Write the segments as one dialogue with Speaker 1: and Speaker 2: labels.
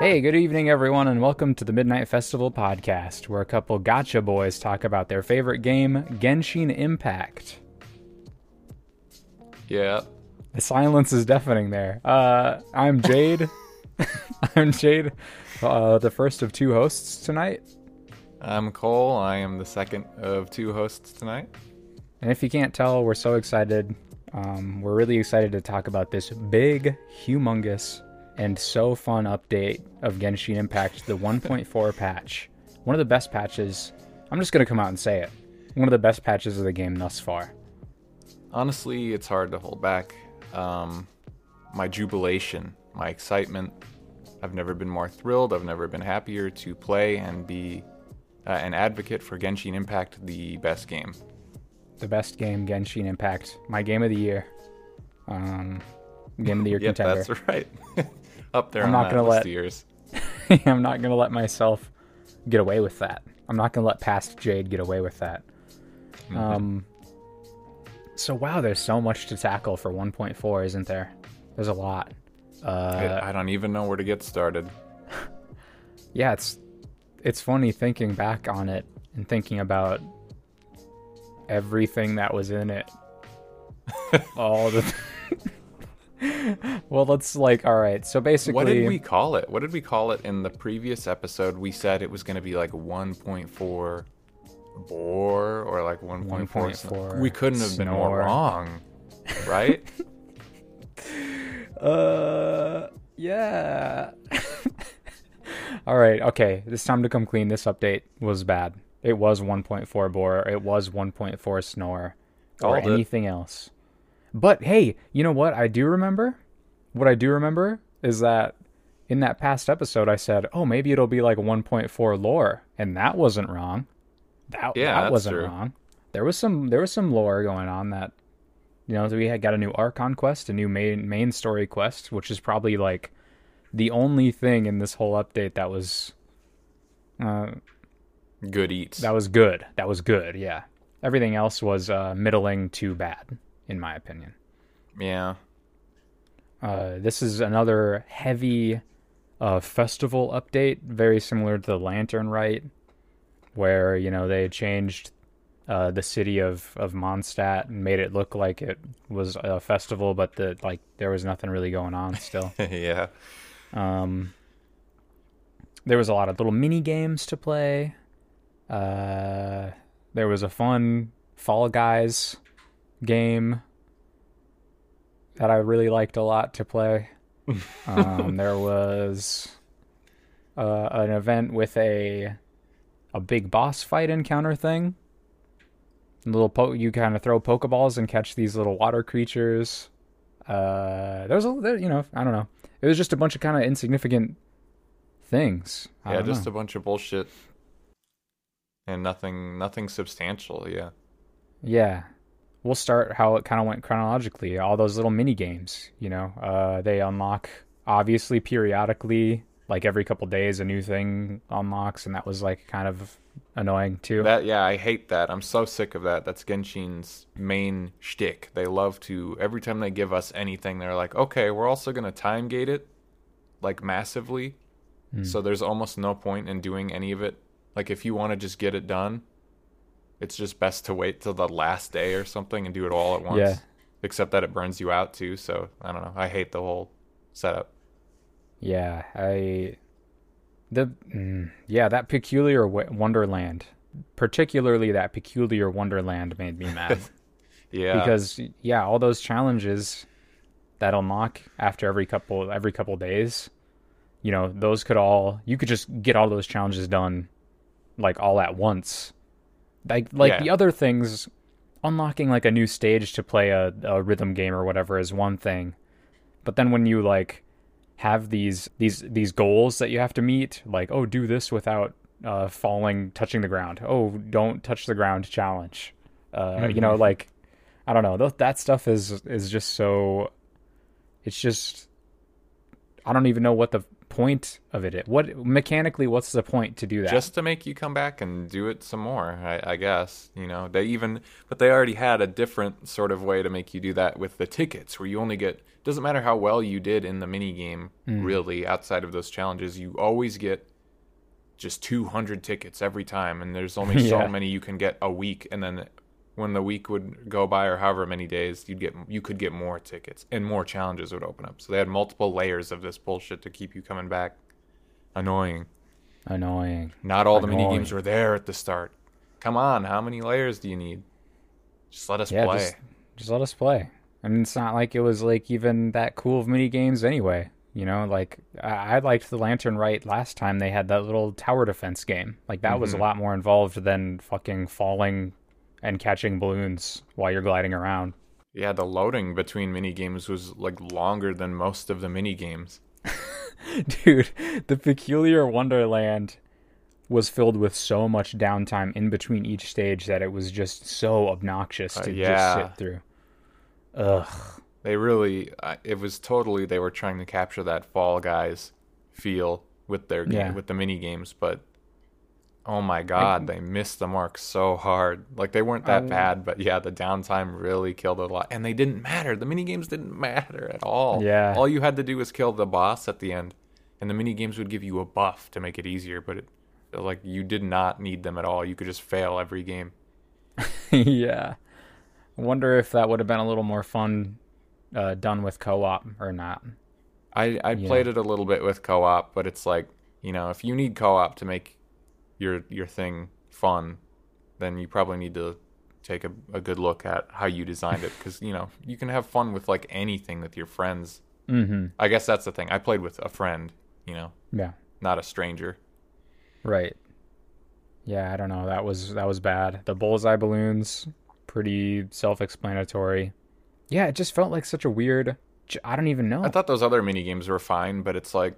Speaker 1: Hey, good evening, everyone, and welcome to the Midnight Festival podcast, where a couple gacha boys talk about their favorite game, Genshin Impact.
Speaker 2: Yeah.
Speaker 1: The silence is deafening there. Uh, I'm Jade. I'm Jade, uh, the first of two hosts tonight.
Speaker 2: I'm Cole. I am the second of two hosts tonight.
Speaker 1: And if you can't tell, we're so excited. Um, we're really excited to talk about this big, humongous, and so fun update of Genshin Impact, the 1.4 patch. One of the best patches. I'm just going to come out and say it. One of the best patches of the game thus far.
Speaker 2: Honestly, it's hard to hold back. Um, my jubilation, my excitement. I've never been more thrilled. I've never been happier to play and be uh, an advocate for Genshin Impact, the best game.
Speaker 1: The best game, Genshin Impact. My game of the year. Um, game of the year
Speaker 2: yep,
Speaker 1: contender.
Speaker 2: that's right. Up there
Speaker 1: I'm
Speaker 2: on
Speaker 1: not gonna let-. I'm not going to let myself get away with that. I'm not going to let past Jade get away with that. Um, so, wow, there's so much to tackle for 1.4, isn't there? There's a lot. Uh,
Speaker 2: I, I don't even know where to get started.
Speaker 1: yeah, it's it's funny thinking back on it and thinking about everything that was in it. All the well, let's like all right. So basically,
Speaker 2: What did we call it? What did we call it in the previous episode? We said it was going to be like 1.4 bore or like 1.4.
Speaker 1: 1.4
Speaker 2: We couldn't have been more wrong, right?
Speaker 1: Uh, yeah. All right, okay. It's time to come clean. This update was bad. It was 1.4 bore. It was 1.4 snore, or
Speaker 2: Called it.
Speaker 1: anything else. But hey, you know what? I do remember. What I do remember is that in that past episode, I said, "Oh, maybe it'll be like 1.4 lore," and that wasn't wrong. That
Speaker 2: Yeah,
Speaker 1: that wasn't
Speaker 2: true.
Speaker 1: wrong. There was some there was some lore going on that you know, we had got a new Archon quest, a new main main story quest, which is probably like the only thing in this whole update that was uh,
Speaker 2: Good eats.
Speaker 1: that was good. That was good. Yeah, everything else was uh, middling to bad, in my opinion.
Speaker 2: yeah.
Speaker 1: Uh, this is another heavy uh, festival update, very similar to the Lantern Rite, where you know they changed uh, the city of of Mondstadt and made it look like it was a festival, but the like there was nothing really going on still.
Speaker 2: yeah.
Speaker 1: Um, there was a lot of little mini games to play. Uh, there was a fun Fall Guys game that I really liked a lot to play. um, there was uh, an event with a a big boss fight encounter thing. Little po- you kind of throw pokeballs and catch these little water creatures. Uh, there was a there, you know I don't know. It was just a bunch of kind of insignificant things. I
Speaker 2: Yeah, just
Speaker 1: know.
Speaker 2: a bunch of bullshit. And nothing nothing substantial, yeah.
Speaker 1: Yeah. We'll start how it kind of went chronologically. All those little mini games, you know, uh, they unlock obviously periodically, like every couple days, a new thing unlocks, and that was like kind of annoying too.
Speaker 2: That yeah, I hate that. I'm so sick of that. That's Genshin's main shtick. They love to every time they give us anything, they're like, okay, we're also gonna time gate it, like massively.
Speaker 1: Hmm.
Speaker 2: So there's almost no point in doing any of it. Like if you want to just get it done, it's just best to wait till the last day or something and do it all at once.
Speaker 1: Yeah.
Speaker 2: Except that it burns you out too. So I don't know. I hate the whole setup.
Speaker 1: Yeah, I the mm, yeah that peculiar w- wonderland, particularly that peculiar wonderland made me mad.
Speaker 2: Yeah.
Speaker 1: because yeah, all those challenges that unlock after every couple every couple days, you know, those could all you could just get all those challenges done like all at once. Like like
Speaker 2: Yeah.
Speaker 1: the other things unlocking like a new stage to play a, a rhythm game or whatever is one thing. But then when you like have these these these goals that you have to meet, like oh do this without uh, falling touching the ground. Oh don't touch the ground challenge. Uh, You know like I don't know. Th- that stuff is is just so. It's just. I don't even know what the point of it? What mechanically? What's the point to do that?
Speaker 2: just to make you come back and do it some more I, I guess you know they even but they already had a different sort of way to make you do that with the tickets where you only get doesn't matter how well you did in the mini game mm. really outside of those challenges you always get just 200 tickets every time and there's only so many you can get a week and then when the week would go by or however many days you'd get you could get more tickets and more challenges would open up so they had multiple layers of this bullshit to keep you coming back annoying
Speaker 1: annoying.
Speaker 2: not all the mini games were there at the start. Come on, how many layers do you need? Just let us
Speaker 1: Yeah,
Speaker 2: play.
Speaker 1: just just let us play. I mean, it's not like it was like even that cool of mini games anyway. You know, like I, I liked the Lantern Rite last time they had that little tower defense game. Like that was a
Speaker 2: Mhm.
Speaker 1: lot more involved than fucking falling and catching balloons while you're gliding around.
Speaker 2: Yeah, the loading between mini games was like longer than most of the mini games.
Speaker 1: Dude, the Peculiar Wonderland was filled with so much downtime in between each stage that it was just so obnoxious
Speaker 2: Uh,
Speaker 1: to
Speaker 2: yeah.
Speaker 1: just sit through. Ugh.
Speaker 2: They really, I- it was totally they were trying to capture that Fall Guys feel with their game
Speaker 1: Yeah.
Speaker 2: with the mini games, but oh my god, they missed the mark so hard. Like they weren't that
Speaker 1: I-
Speaker 2: bad, but yeah, the downtime really killed it a lot, and they didn't matter. The mini games didn't matter at all.
Speaker 1: Yeah.
Speaker 2: all you had to do was kill the boss at the end, and the mini games would give you a buff to make it easier, but it. Like you did not need them at all. You could just fail every game.
Speaker 1: yeah. I wonder if that would have been a little more fun uh, done with co-op or not.
Speaker 2: I I
Speaker 1: Yeah.
Speaker 2: played it a little bit with co-op, but it's like you know if you need co-op to make your your thing fun, then you probably need to take a, a good look at how you designed it because you know you can have fun with like anything with your friends.
Speaker 1: Mm-hmm.
Speaker 2: I guess that's the thing. I played with a friend, you know,
Speaker 1: Yeah.
Speaker 2: not a stranger.
Speaker 1: Right. Yeah, I don't know. That was that was bad. The bullseye balloons, pretty self-explanatory. Yeah, it just felt like such a weird. I don't even know.
Speaker 2: I thought those other mini games were fine, but it's like,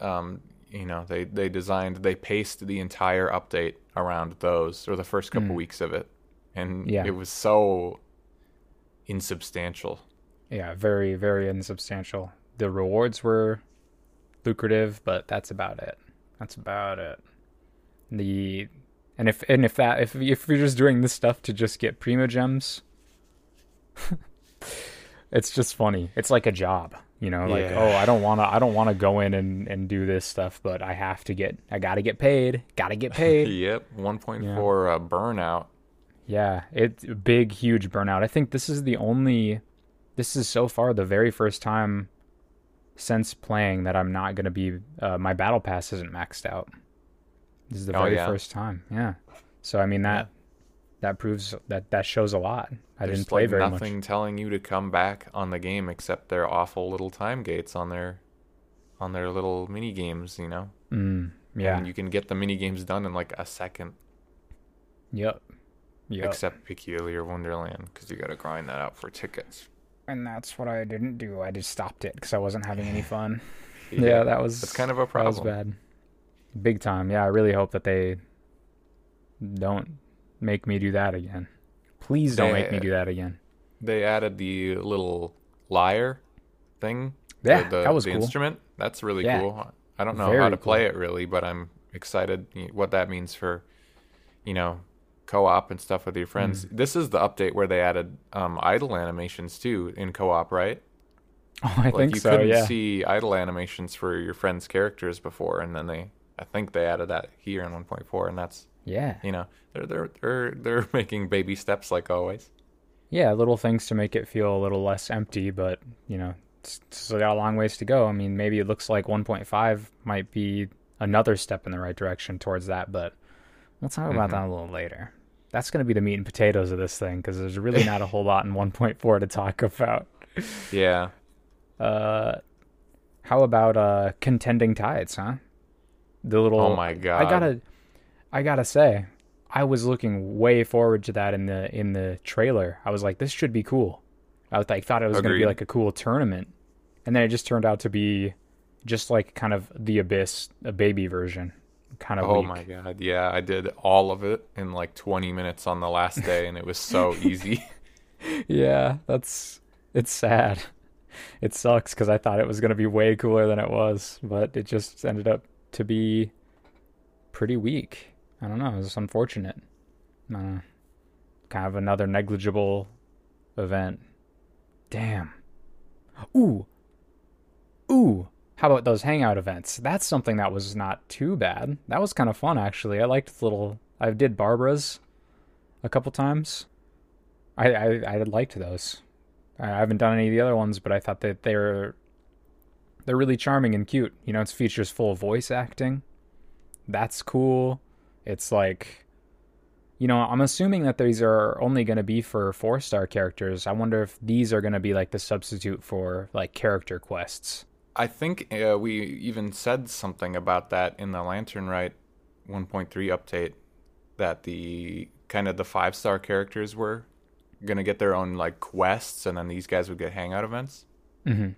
Speaker 2: um, you know, they they designed they paced the entire update around those or the first couple
Speaker 1: Mm.
Speaker 2: weeks of it, and
Speaker 1: Yeah.
Speaker 2: it was so insubstantial.
Speaker 1: yeah, very very insubstantial. The rewards were lucrative, but that's about it. That's about it. The and if and if that if if you're just doing this stuff to just get primogems, it's just funny. It's like a job, you know. Like
Speaker 2: Yeah.
Speaker 1: oh, I don't want to I don't want to go in and and do this stuff, but I have to get I got to get paid. Got to get paid.
Speaker 2: Yep, 1.4 uh, burnout.
Speaker 1: Yeah, it's a big, huge burnout. I think this is the only, this is so far the very first time since playing that I'm not going to be, uh, my battle pass isn't maxed out. This is the
Speaker 2: Oh,
Speaker 1: very
Speaker 2: yeah?
Speaker 1: first time. Yeah. So, I mean, that, that proves that, that shows a lot. I
Speaker 2: There's
Speaker 1: didn't play
Speaker 2: like
Speaker 1: very
Speaker 2: nothing
Speaker 1: much.
Speaker 2: telling you to come back on the game except their awful little time gates on their on their little mini games, you know.
Speaker 1: Mm, yeah.
Speaker 2: And you can get the mini games done in like a second,
Speaker 1: yep. Yep.
Speaker 2: except Peculiar Wonderland because you got to grind that out for tickets.
Speaker 1: and that's what I didn't do. I just stopped it because I wasn't having any fun. Yeah, that was
Speaker 2: that's kind of a problem.
Speaker 1: That was bad. Big time. Yeah, I really hope that they don't make me do that again. Please don't make me do that again.
Speaker 2: They added the little lyre thing.
Speaker 1: Yeah,
Speaker 2: the,
Speaker 1: that was
Speaker 2: the
Speaker 1: cool.
Speaker 2: instrument. That's really
Speaker 1: Yeah.
Speaker 2: cool. I don't know
Speaker 1: Very
Speaker 2: how to play
Speaker 1: cool.
Speaker 2: it really, but I'm excited what that means for, you know, co-op and stuff with your friends.
Speaker 1: Mm.
Speaker 2: This is the update where they added um, idle animations too in co-op, right?
Speaker 1: Oh, I
Speaker 2: like
Speaker 1: think
Speaker 2: you
Speaker 1: so.
Speaker 2: couldn't
Speaker 1: Yeah.
Speaker 2: see idle animations for your friends' characters before, and then they, I think they added that here in 1.4, and that's
Speaker 1: Yeah.
Speaker 2: you know they're they're they're they're making baby steps like always.
Speaker 1: Yeah, little things to make it feel a little less empty, but you know, it's still got a long ways to go. I mean, maybe it looks like 1.5 might be another step in the right direction towards that, but we'll talk about
Speaker 2: Mhm.
Speaker 1: that a little later. That's going to be the meat and potatoes of this thing because there's really not a whole lot in 1.4 to talk about.
Speaker 2: Yeah,
Speaker 1: Uh, how about uh contending tides, huh? The little.
Speaker 2: Oh my god.
Speaker 1: I gotta, I gotta say, I was looking way forward to that in the in the trailer. I was like, this should be cool. I was like, thought it was gonna be like a cool tournament, and then it just turned out to be just like kind of the abyss, a baby version, kind of.
Speaker 2: Oh
Speaker 1: weak.
Speaker 2: my god, yeah, I did all of it in like 20 minutes on the last day, and it was so easy.
Speaker 1: Yeah, that's it's sad. it sucks because I thought it was going to be way cooler than it was, but it just ended up to be pretty weak. I don't know. It was unfortunate. Uh, kind of another negligible event. Damn. Ooh. Ooh. How about those hangout events? That's something that was not too bad. That was kind of fun actually. I liked the little. I did Barbara's a couple times. I I, I liked those. I haven't done any of the other ones, but I thought that they're they're really charming and cute. You know, it's features full voice acting. That's cool. It's like you know, I'm assuming that these are only going to be for four star characters. I wonder if these are going to be like the substitute for like character quests.
Speaker 2: I think uh, we even said something about that in the Lantern Rite 1.3 update that the kind of the five star characters were going to get their own like quests, and then these guys would get hangout events.
Speaker 1: Mm-hmm.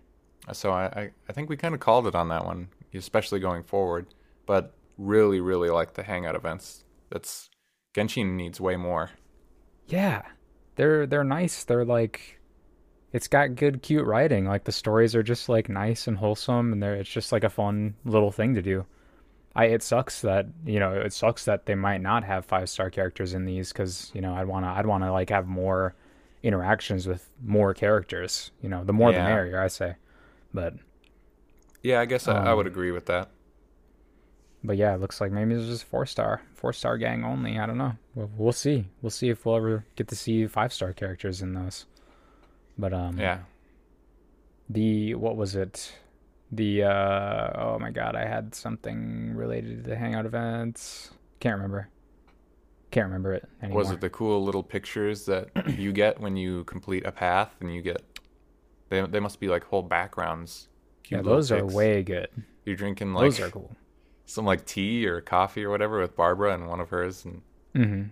Speaker 2: So I, I, I think we kind of called it on that one, especially going forward. But really, really like the hangout events. That's Genshin needs way more.
Speaker 1: Yeah, they're they're nice. They're like, it's got good, cute writing. Like the stories are just like nice and wholesome, and they're it's just like a fun little thing to do. I it sucks that you know it sucks that they might not have five star characters in these because you know I'd wanna I'd wanna like have more interactions with more characters. You know, the more the merrier. I say, but
Speaker 2: Yeah, I guess I, I
Speaker 1: Um,
Speaker 2: would agree with that.
Speaker 1: But yeah, it looks like maybe it's just four star, four star gang only. I don't know. We'll, we'll see. We'll see if we'll ever get to see five star characters in those. But um,
Speaker 2: Yeah.
Speaker 1: the what was it? The uh oh my god, I had something related to the hangout events. Can't remember. Can't remember it anymore.
Speaker 2: Was it the cool little pictures that you get when you complete a path and you get they they must be like whole backgrounds.
Speaker 1: yeah,
Speaker 2: cute
Speaker 1: those are way good.
Speaker 2: You're drinking like
Speaker 1: those are cool.
Speaker 2: Some like tea or coffee or whatever with Barbara and one of hers and
Speaker 1: hmm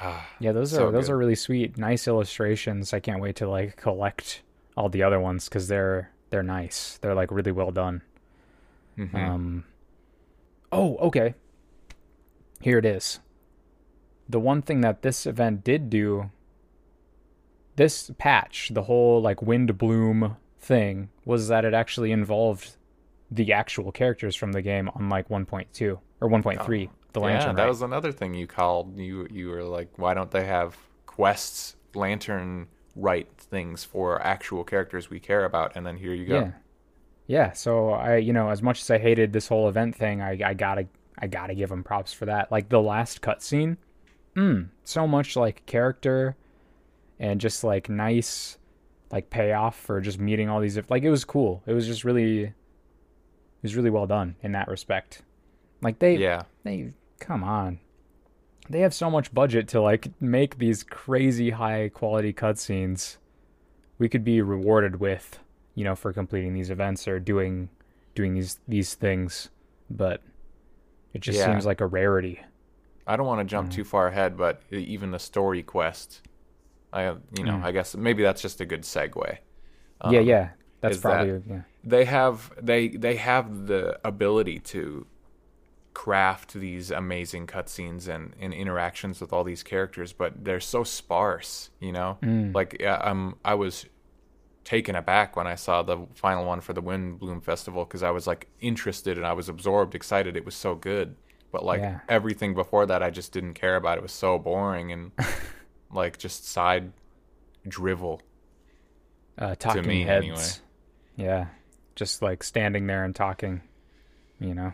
Speaker 2: ah,
Speaker 1: Yeah, those
Speaker 2: So
Speaker 1: are those
Speaker 2: good.
Speaker 1: are really sweet, nice illustrations. I can't wait to like collect all the other ones because they're they're nice. They're like really well done.
Speaker 2: mhm.
Speaker 1: Um. Oh, okay. Here it is. The one thing that this event did do, this patch, the whole like windblume thing, was that it actually involved the actual characters from the game, unlike 1.2 or 1.3, the lantern.
Speaker 2: yeah, that
Speaker 1: Rite.
Speaker 2: was another thing you called. You you were like, why don't they have quests, lantern rite things for actual characters we care about? And then here you go.
Speaker 1: Yeah. Yeah, so I, you know, as much as I hated this whole event thing, I, I gotta, I gotta give them props for that. Like the last cutscene, mm, so much like character, and just like nice, like payoff for just meeting all these. Like it was cool. It was just really, was really well done in that respect. Like they,
Speaker 2: Yeah.
Speaker 1: they, come on, they have so much budget to like make these crazy high quality cutscenes. We could be rewarded with you know, for completing these events or doing doing these these things, but it just
Speaker 2: Yeah.
Speaker 1: seems like a rarity.
Speaker 2: I don't want to
Speaker 1: Mm.
Speaker 2: jump too far ahead, but even the story quest, I you know
Speaker 1: Mm.
Speaker 2: I guess maybe that's just a good segue. Um,
Speaker 1: yeah, yeah, that's
Speaker 2: is that-
Speaker 1: probably yeah.
Speaker 2: They have they they have the ability to craft these amazing cutscenes and, and interactions with all these characters, but they're so sparse. You know,
Speaker 1: Mm.
Speaker 2: like um, I was taken aback when I saw the final one for the Windblume Festival because I was like interested and I was absorbed, excited. It was so good, but like
Speaker 1: Yeah.
Speaker 2: everything before that, I just didn't care about. It was so boring and like just side drivel.
Speaker 1: Uh, talking
Speaker 2: me,
Speaker 1: heads.
Speaker 2: anyway.
Speaker 1: Yeah, just like standing there and talking. You know,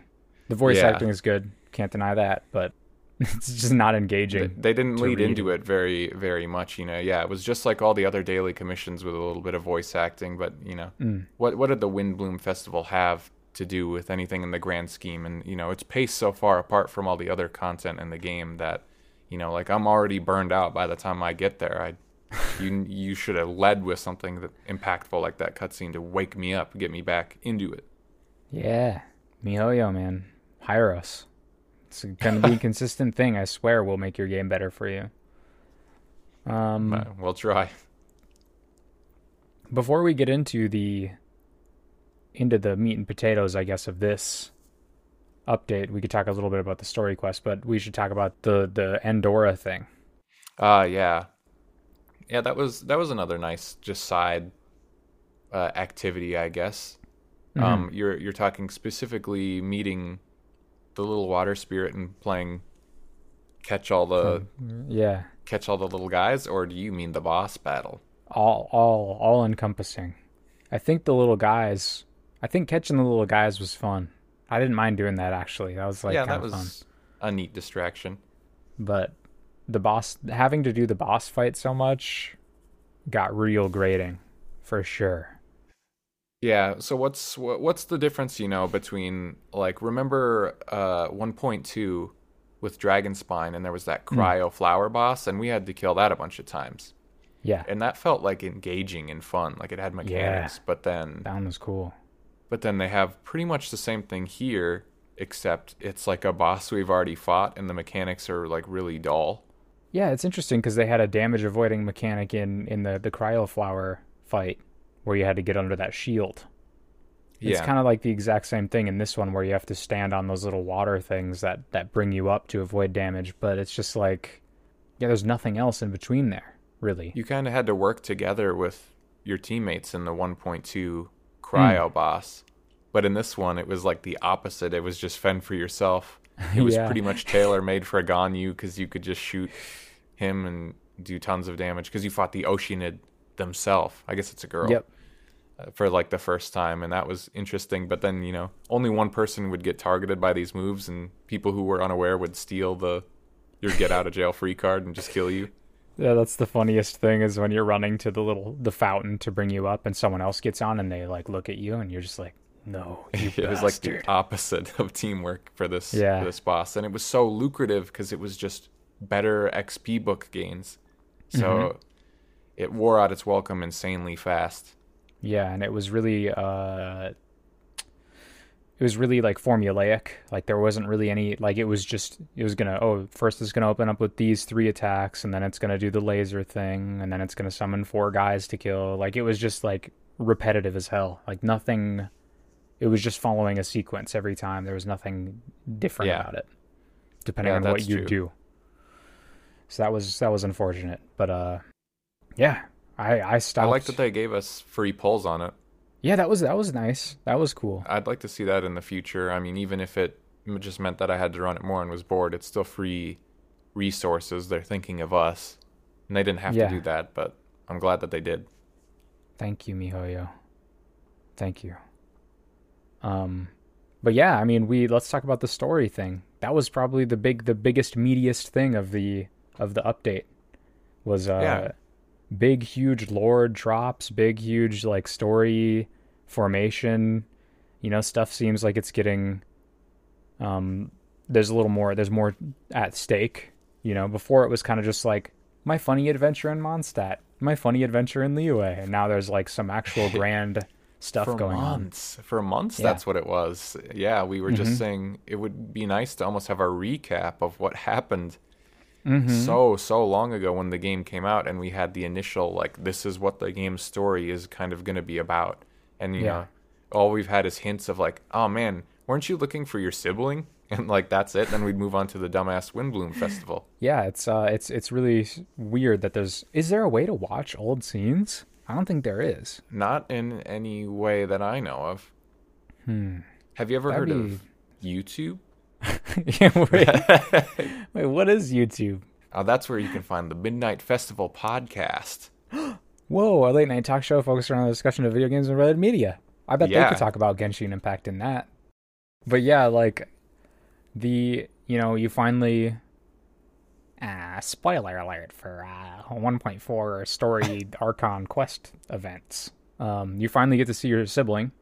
Speaker 1: the voice
Speaker 2: Yeah.
Speaker 1: acting is good. Can't deny that, but it's just not engaging.
Speaker 2: they didn't lead
Speaker 1: read
Speaker 2: into it very, very much. You know, yeah, it was just like all the other daily commissions with a little bit of voice acting. But you know,
Speaker 1: Mm.
Speaker 2: what what did the Windblume Festival have to do with anything in the grand scheme? And you know, it's paced so far apart from all the other content in the game that you know, like I'm already burned out by the time I get there. I you you should have led with something that impactful like that cutscene to wake me up, get me back into it.
Speaker 1: Yeah, MiHoYo, man, hire us. It's gonna be a consistent thing. I swear, we'll make your game better for you. Um,
Speaker 2: Uh, we'll try.
Speaker 1: before we get into the into the meat and potatoes, I guess, of this update, we could talk a little bit about the story quest, but we should talk about the the Andorra thing.
Speaker 2: Uh yeah. Yeah, that was that was another nice just side uh, activity, I guess.
Speaker 1: Mm-hmm.
Speaker 2: Um, you're you're talking specifically meeting the little water spirit and playing catch all the
Speaker 1: Yeah,
Speaker 2: catch all the little guys, or do you mean the boss battle?
Speaker 1: all all all encompassing. I think the little guys. I think catching the little guys was fun. I didn't mind doing that actually. That was like
Speaker 2: yeah, that was
Speaker 1: fun.
Speaker 2: a neat distraction.
Speaker 1: But the boss having to do the boss fight so much got real grating for sure.
Speaker 2: Yeah. So what's what, what's the difference? You know, between like remember uh 1.2 with Dragonspine, and there was that
Speaker 1: Hmm.
Speaker 2: cryo flower boss, and we had to kill that a bunch of times,
Speaker 1: Yeah,
Speaker 2: and that felt like engaging and fun, like it had mechanics. Yeah. But then,
Speaker 1: that one was cool.
Speaker 2: but then they have pretty much the same thing here, except it's like a boss we've already fought, and the mechanics are like really dull.
Speaker 1: Yeah, it's interesting because they had a damage avoiding mechanic in in the the cryo flower fight where you had to get under that shield. It's
Speaker 2: yeah.
Speaker 1: kind of like the exact same thing in this one where you have to stand on those little water things that that bring you up to avoid damage, but it's just like yeah, there's nothing else in between there, really.
Speaker 2: you kind of had to work together with your teammates in the 1.2
Speaker 1: Hmm.
Speaker 2: cryo boss but in this one it was like the opposite it was just fend for yourself it was
Speaker 1: Yeah.
Speaker 2: pretty much tailor made for a ganyu because you could just shoot him and do tons of damage because you fought the oceanid themselves i guess it's a girl
Speaker 1: Yep.
Speaker 2: uh, for like the first time and that was interesting but then you know only one person would get targeted by these moves and people who were unaware would steal the your get out of jail free card and just kill you
Speaker 1: Yeah, that's the funniest thing is when you're running to the little the fountain to bring you up and someone else gets on and they like look at you and you're just like, "No,
Speaker 2: it was like the opposite of teamwork for this
Speaker 1: Yeah.
Speaker 2: for this boss and it was so lucrative because it was just better xp book gains so
Speaker 1: Mm-hmm.
Speaker 2: it wore out its welcome insanely fast
Speaker 1: Yeah, and it was really uh it was really like formulaic. Like there wasn't really any like it was just it was gonna oh first it's gonna open up with these three attacks and then it's gonna do the laser thing and then it's gonna summon four guys to kill. Like it was just like repetitive as hell. Like nothing it was just following a sequence every time. There was nothing different
Speaker 2: Yeah.
Speaker 1: about it. Depending
Speaker 2: Yeah,
Speaker 1: on what you
Speaker 2: true.
Speaker 1: do. So that was that was unfortunate. But uh yeah. I I stopped
Speaker 2: i like that they gave us free pulls on it
Speaker 1: Yeah, that was that was nice. That was cool.
Speaker 2: i'd like to see that in the future i mean even if it just meant that i had to run it more and was bored it's still free resources they're thinking of us and they didn't have
Speaker 1: Yeah.
Speaker 2: to do that but i'm glad that they did
Speaker 1: Thank you, Mihoyo. Thank you. Um, but yeah, I mean, we let's talk about the story thing. That was probably the big, the biggest, meatiest thing of the of the update. Was uh,
Speaker 2: Yeah.
Speaker 1: big, huge lore drops, big, huge like story formation. You know, stuff seems like it's getting. Um, there's a little more. There's more at stake. You know, before it was kind of just like my funny adventure in Mondstadt, my funny adventure in Liyue, and now there's like some actual grand stuff
Speaker 2: for
Speaker 1: going on.
Speaker 2: months. For months,
Speaker 1: Yeah.
Speaker 2: that's what it was. Yeah, we were
Speaker 1: Mhm.
Speaker 2: just saying it would be nice to almost have a recap of what happened
Speaker 1: Mhm.
Speaker 2: so so long ago when the game came out, and we had the initial like, this is what the game's story is kind of going to be about, and you
Speaker 1: Yeah.
Speaker 2: know, all we've had is hints of like, oh man, weren't you looking for your sibling? And like that's it. Then we'd move on to the dumbass Windblume Festival.
Speaker 1: Yeah, it's uh, it's it's really weird that there's. Is there a way to watch old scenes? I don't think there is.
Speaker 2: Not in any way that I know of.
Speaker 1: Hmm.
Speaker 2: Have you ever
Speaker 1: That'd
Speaker 2: heard of YouTube?
Speaker 1: yeah, wait, wait, what is YouTube?
Speaker 2: Uh, that's where you can find the Midnight Festival podcast.
Speaker 1: Whoa, a late night talk show focused around the discussion of video games and related media. I bet they could talk about Genshin Impact in that. But yeah, like the you know you finally. Ah, spoiler alert for uh, 1.4 story Archon quest events. Um, you finally get to see your sibling.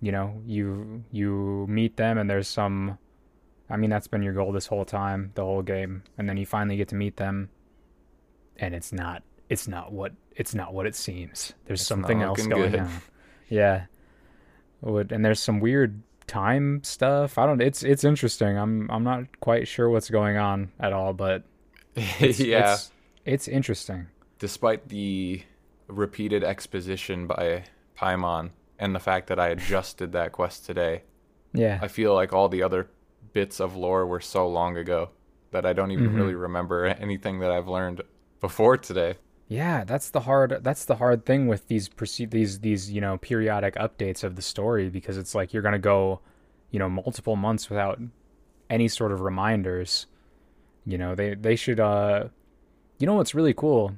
Speaker 1: You know, you you meet them, and there's some. I mean, that's been your goal this whole time, the whole game, and then you finally get to meet them, and it's not it's not what it's not what it seems. There's
Speaker 2: It's
Speaker 1: something else going
Speaker 2: good.
Speaker 1: on. Yeah. Would and there's some weird time stuff. I don't it's it's interesting. I'm I'm not quite sure what's going on at all, but it's,
Speaker 2: yeah.
Speaker 1: it's, it's interesting.
Speaker 2: Despite the repeated exposition by Paimon and the fact that I adjusted that quest today,
Speaker 1: Yeah.
Speaker 2: I feel like all the other bits of lore were so long ago that I don't even
Speaker 1: Mhm.
Speaker 2: really remember anything that I've learned before today.
Speaker 1: Yeah, that's the hard that's the hard thing with these proce- these these you know periodic updates of the story because it's like you're gonna go, you know, multiple months without any sort of reminders. You know, they they should uh, you know what's really cool?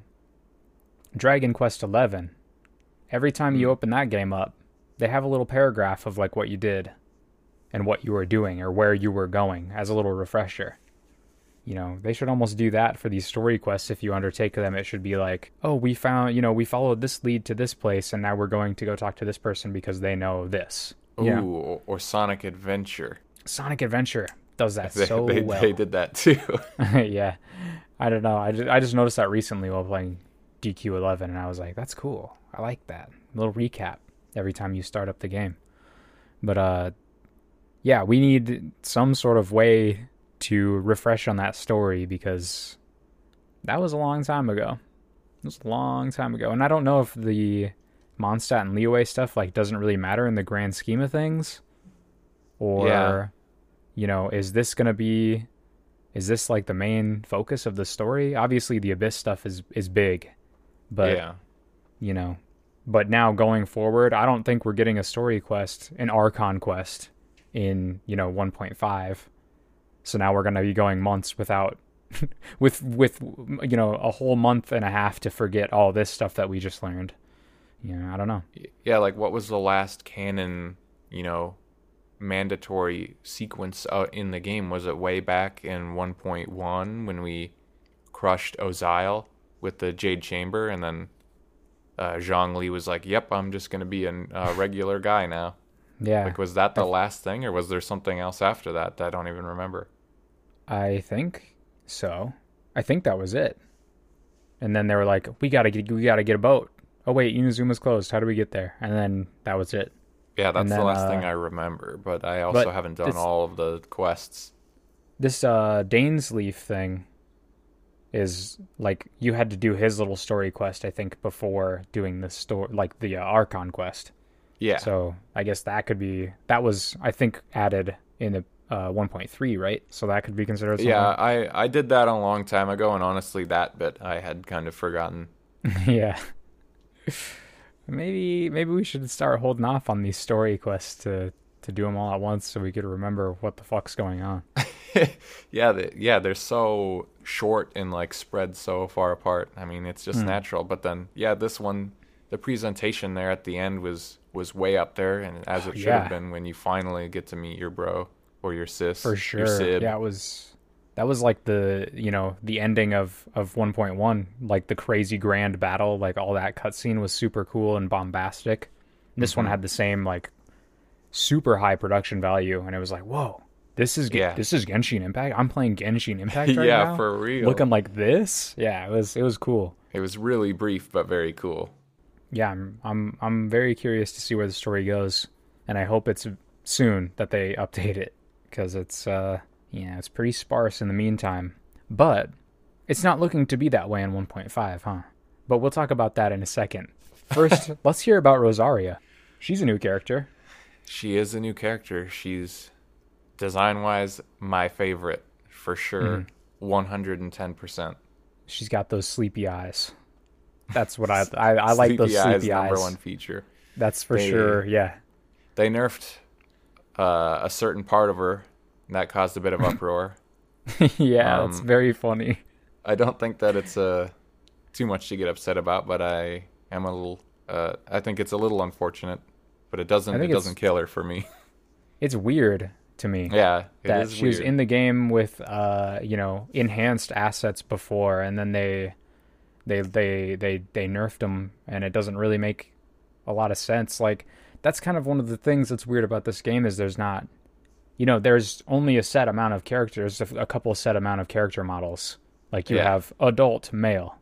Speaker 1: Dragon Quest Eleven. Every time you
Speaker 2: Mm.
Speaker 1: open that game up, they have a little paragraph of like what you did, and what you were doing or where you were going as a little refresher you know they should almost do that for these story quests. If you undertake them it should be like oh we found you know we followed this lead to this place and now we're going to go talk to this person because they know this.
Speaker 2: Ooh,
Speaker 1: Yeah.
Speaker 2: or, or Sonic Adventure.
Speaker 1: sonic adventure does that
Speaker 2: They,
Speaker 1: so
Speaker 2: they,
Speaker 1: well.
Speaker 2: they did that too.
Speaker 1: yeah. I don't know. I just, I just noticed that recently while playing dq11 and i was like that's cool. I like that. Little recap every time you start up the game. But uh yeah we need some sort of way to refresh on that story because that was a long time ago it was a long time ago and i don't know if the mondstadt and Liyue stuff like doesn't really matter in the grand scheme of things or
Speaker 2: Yeah.
Speaker 1: you know is this gonna be is this like the main focus of the story obviously the abyss stuff is is big but
Speaker 2: yeah.
Speaker 1: you know but now going forward i don't think we're getting a story quest an archon quest in you know 1.5 so now we're going to be going months without with with you know a whole month and a half to forget all this stuff that we just learned you know i don't know
Speaker 2: Yeah, like what was the last canon, you know, mandatory sequence uh, in the game? Was it way back in 1.1 when we crushed Osial with the Jade Chamber and then uh, Zhongli was like, "Yep, I'm just gonna be a uh, regular guy now."
Speaker 1: yeah
Speaker 2: Like, was that the last thing, or was there something else after that that I don't even remember?
Speaker 1: I think so. I think that was it. And then they were like we got to get we got to get a boat. Oh wait inazuma's closed. How do we get there? And then that was it.
Speaker 2: Yeah, that's
Speaker 1: then,
Speaker 2: the last thing
Speaker 1: uh,
Speaker 2: I remember, but I also
Speaker 1: but
Speaker 2: haven't done all of the quests.
Speaker 1: this uh Dainsleif thing is like you had to do his little story quest I think before doing the store like the uh, Archon quest.
Speaker 2: Yeah,
Speaker 1: So I guess that could be that was I think added in the uh 1.3, right? So that could be considered something.
Speaker 2: yeah, I I did that a long time ago, and honestly, that bit I had kind of forgotten.
Speaker 1: yeah. maybe maybe we should start holding off on these story quests to to do them all at once so we could remember what the fuck's going on.
Speaker 2: yeah, they, yeah, they're so short and like spread so far apart. I mean, it's just
Speaker 1: Hmm.
Speaker 2: natural. But then, yeah, this one, the presentation there at the end was was way up there, and as it should
Speaker 1: Yeah.
Speaker 2: have been when you finally get to meet your bro or your sis,
Speaker 1: for
Speaker 2: your
Speaker 1: sure.
Speaker 2: sib.
Speaker 1: Yeah, it was that was like the you know the ending of of 1.1, like the crazy grand battle, like all that cutscene was super cool and bombastic. This one
Speaker 2: Mhm.
Speaker 1: had the same like super high production value, and it was like, whoa, this is
Speaker 2: Yeah.
Speaker 1: this is Genshin Impact. I'm playing Genshin Impact right
Speaker 2: yeah,
Speaker 1: now,
Speaker 2: for real.
Speaker 1: looking like this. Yeah, it was it was cool.
Speaker 2: it was really brief but very cool.
Speaker 1: yeah, I'm I'm I'm very curious to see where the story goes, and I hope it's soon that they update it because it's uh yeah it's pretty sparse in the meantime, but it's not looking to be that way in 1.5, huh? But we'll talk about that in a second. First, let's hear about Rosaria. She's a new character.
Speaker 2: She is a new character. She's design wise my favorite for sure.
Speaker 1: Mhm.
Speaker 2: One hundred and ten percent.
Speaker 1: She's got those sleepy eyes. That's what I I, I like those sleepy eyes number
Speaker 2: one feature.
Speaker 1: That's for
Speaker 2: They-
Speaker 1: sure. Yeah.
Speaker 2: They nerfed uh, a certain part of her, and that caused a bit of uproar.
Speaker 1: yeah, it's
Speaker 2: Um,
Speaker 1: very funny.
Speaker 2: I don't think that it's uh, too much to get upset about, but I am a little. Uh, I think it's a little unfortunate, but it doesn't. It doesn't kill her for me.
Speaker 1: It's weird to me.
Speaker 2: yeah, it
Speaker 1: that she was in the game with uh you know enhanced assets before and then they they they they they nerfed them and it doesn't really make a lot of sense like that's kind of one of the things that's weird about this game is there's not you know there's only a set amount of characters a, couple set amount of character models. Like you
Speaker 2: Yeah.
Speaker 1: have adult male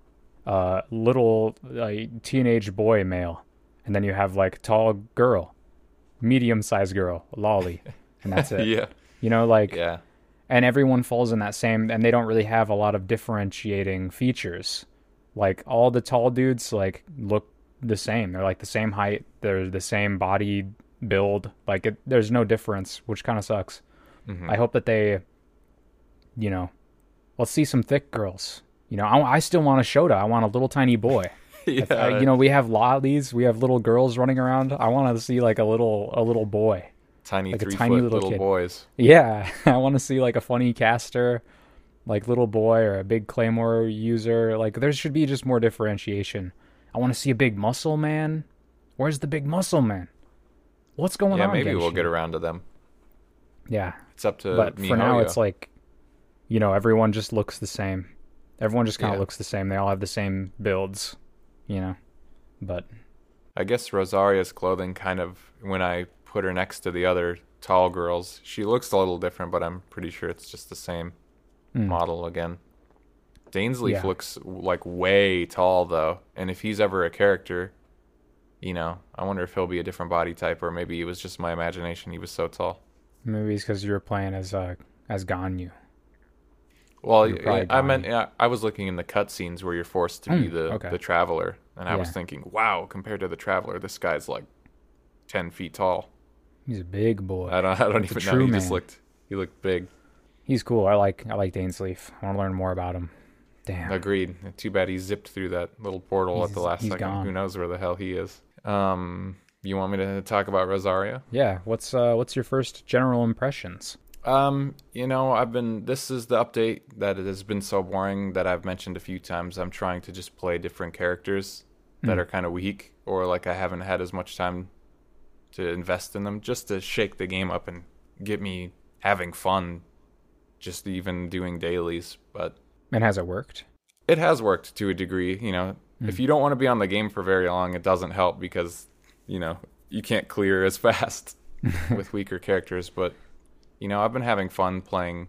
Speaker 1: uh little uh, teenage boy male and then you have like tall girl medium sized girl lolly and that's it.
Speaker 2: Yeah,
Speaker 1: you know like
Speaker 2: yeah,
Speaker 1: and everyone falls in that same and they don't really have a lot of differentiating features. Like all the tall dudes like look the same they're like the same height they're the same body build like it, there's no difference which kind of sucks
Speaker 2: Mhm.
Speaker 1: i hope that they you know let's see some thick girls You know, I, I still want a Shota. I want a little tiny boy.
Speaker 2: yeah,
Speaker 1: Uh, you know, we have lollies, we have little girls running around. I want to see like a little a little boy.
Speaker 2: tiny
Speaker 1: like a
Speaker 2: three
Speaker 1: tiny
Speaker 2: foot
Speaker 1: little
Speaker 2: little boys.
Speaker 1: Yeah, I want to see like a funny caster, like little boy or a big claymore user. Like there should be just more differentiation. I want to see a big muscle man. Where's the big muscle man? What's going
Speaker 2: Yeah,
Speaker 1: on?
Speaker 2: maybe we'll get around to them.
Speaker 1: Yeah,
Speaker 2: It's up to
Speaker 1: but for now it's like, you know, everyone just looks the same. Everyone just kind of
Speaker 2: Yeah.
Speaker 1: looks the same. They all have the same builds, you know. But
Speaker 2: I guess Rosaria's clothing kind of when I put her next to the other tall girls, she looks a little different, but I'm pretty sure it's just the same
Speaker 1: mm,
Speaker 2: model again. Dainsleif
Speaker 1: Yeah.
Speaker 2: looks like way tall though, and if he's ever a character, you know, I wonder if he'll be a different body type, or maybe it was just my imagination. He was so tall.
Speaker 1: maybe it's because you were playing as uh as Ganyu.
Speaker 2: Well, I meant yeah, I was looking in the cutscenes where you're forced to be
Speaker 1: Mm,
Speaker 2: the
Speaker 1: okay.
Speaker 2: the traveler, and I was thinking, wow, compared to the traveler, this guy's like ten feet tall.
Speaker 1: He's a big boy.
Speaker 2: I don't, I don't even know. He just looked, he looked big.
Speaker 1: He's cool. I like I like Dainsleif. I want to learn more about him. Damn.
Speaker 2: Agreed. Too bad he zipped through that little portal
Speaker 1: He's-
Speaker 2: at the last second.
Speaker 1: gone.
Speaker 2: Who knows where the hell he is? Um, you want me to talk about Rosaria?
Speaker 1: Yeah. What's uh what's your first general impressions?
Speaker 2: Um, you know, I've been. This is the update that it has been so boring that I've mentioned a few times. I'm trying to just play different characters that
Speaker 1: Hmm.
Speaker 2: are kind of weak, or like I haven't had as much time to invest in them, just to shake the game up and get me having fun. Just even doing dailies, but
Speaker 1: And has it worked?
Speaker 2: it has worked to a degree. You know, if you don't want to be on the game for very long, it doesn't help because you know you can't clear as fast with weaker characters. But you know, I've been having fun playing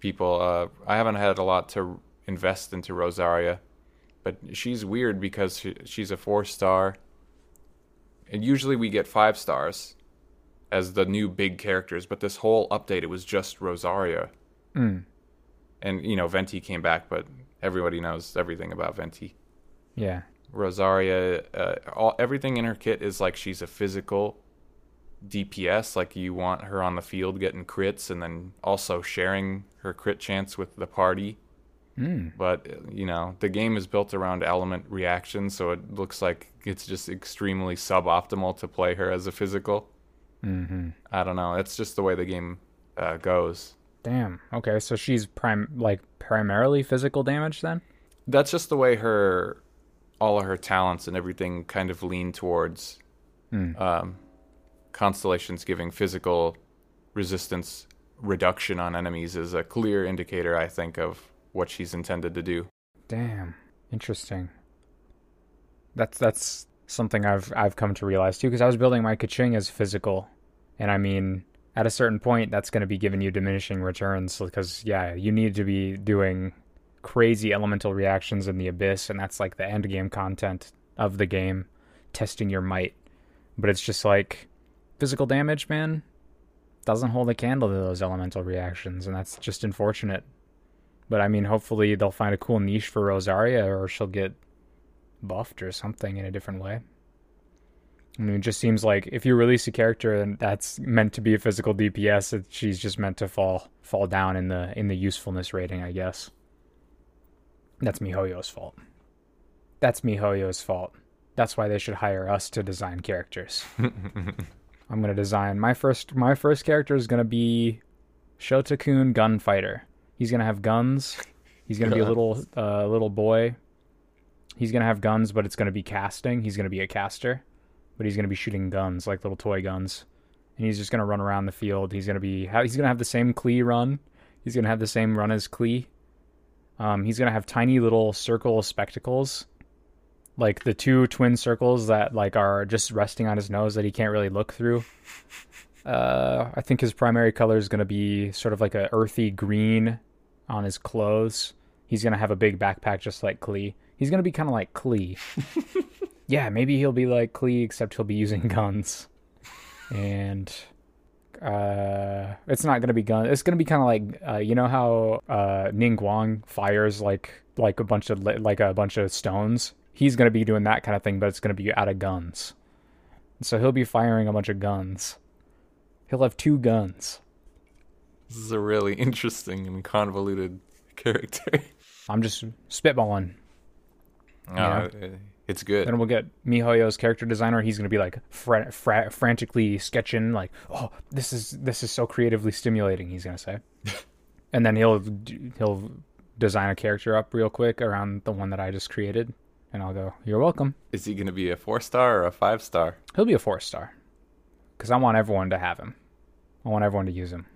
Speaker 2: people. Uh, I haven't had a lot to invest into Rosaria, but she's weird because she, she's a four star, and usually we get five stars as the new big characters. But this whole update, it was just Rosaria
Speaker 1: Mm.
Speaker 2: And you know Venti came back, but everybody knows everything about Venti.
Speaker 1: Yeah.
Speaker 2: Rosaria, uh, all everything in her kit is like she's a physical DPS. Like you want her on the field getting crits, and then also sharing her crit chance with the party.
Speaker 1: Mm.
Speaker 2: But you know the game is built around element reaction, so it looks like it's just extremely suboptimal to play her as a physical.
Speaker 1: Mm-hmm.
Speaker 2: I don't know. It's just the way the game uh, goes.
Speaker 1: Damn. Okay, so she's prime like primarily physical damage then?
Speaker 2: that's just the way her all of her talents and everything kind of lean towards
Speaker 1: Mm.
Speaker 2: um, constellations giving physical resistance reduction on enemies is a clear indicator i think of what she's intended to do
Speaker 1: Damn. Interesting. That's that's something I've I've come to realize too because I was building my Keqing as physical, and I mean at a certain point that's going to be giving you diminishing returns because yeah you need to be doing crazy elemental reactions in the abyss and that's like the end game content of the game, testing your might. But it's just like physical damage, man, doesn't hold a candle to those elemental reactions, and that's just unfortunate. But I mean, hopefully they'll find a cool niche for Rosaria, or she'll get buffed or something in a different way. I mean, it just seems like if you release a character and that's meant to be a physical DPS, she's just meant to fall fall down in the in the usefulness rating, I guess. That's MiHoYo's fault. That's MiHoYo's fault. That's why they should hire us to design characters. I'm gonna design my first my first character is gonna be Shotakun Gunfighter. He's gonna have guns. He's gonna be a little uh, little boy. He's gonna have guns, but it's gonna be casting. He's gonna be a caster, but he's gonna be shooting guns like little toy guns, and he's just gonna run around the field. He's gonna be he's gonna have the same Klee run. He's gonna have the same run as Klee. Um, he's gonna have tiny little circle spectacles, like the two twin circles that like are just resting on his nose that he can't really look through. Uh, I think his primary color is gonna be sort of like a earthy green on his clothes. He's gonna have a big backpack just like Klee. He's gonna be kind of like Klee. yeah, maybe he'll be like Klee, except he'll be using guns. And uh, it's not gonna be gun. It's gonna be kind of like uh, you know how uh, Ning Guang fires like like a bunch of like a bunch of stones. He's gonna be doing that kind of thing, but it's gonna be out of guns. So he'll be firing a bunch of guns. He'll have two guns.
Speaker 2: this is a really interesting and convoluted character
Speaker 1: I'm just spitballing.
Speaker 2: Uh, it's good.
Speaker 1: Then we'll get MiHoYo's character designer. He's going to be like fra- fra- frantically sketching, like, "Oh, this is this is so creatively stimulating." He's going to say, and then he'll he'll design a character up real quick around the one that I just created, and I'll go, "You're welcome."
Speaker 2: Is he going to be a four star or a five star?
Speaker 1: He'll be a four star because I want everyone to have him. I want everyone to use him.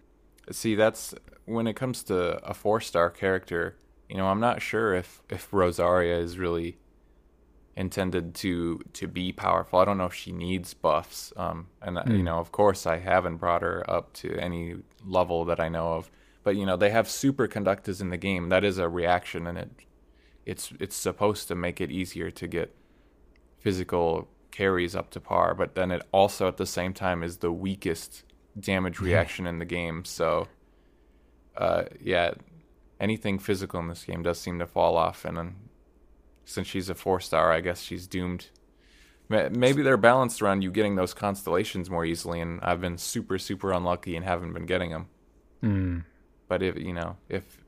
Speaker 2: See, that's when it comes to a four star character. You know, I'm not sure if if Rosaria is really intended to to be powerful. I don't know if she needs buffs. Um, and mm. you know, of course, I haven't brought her up to any level that I know of. But you know, they have superconductors in the game. That is a reaction, and it it's it's supposed to make it easier to get physical carries up to par. But then it also at the same time is the weakest damage reaction in the game. So, uh, yeah, anything physical in this game does seem to fall off. And then, since she's a four star, I guess she's doomed. Maybe they're balanced around you getting those constellations more easily, and I've been super, super unlucky and haven't been getting them.
Speaker 1: Mm.
Speaker 2: But if you know, if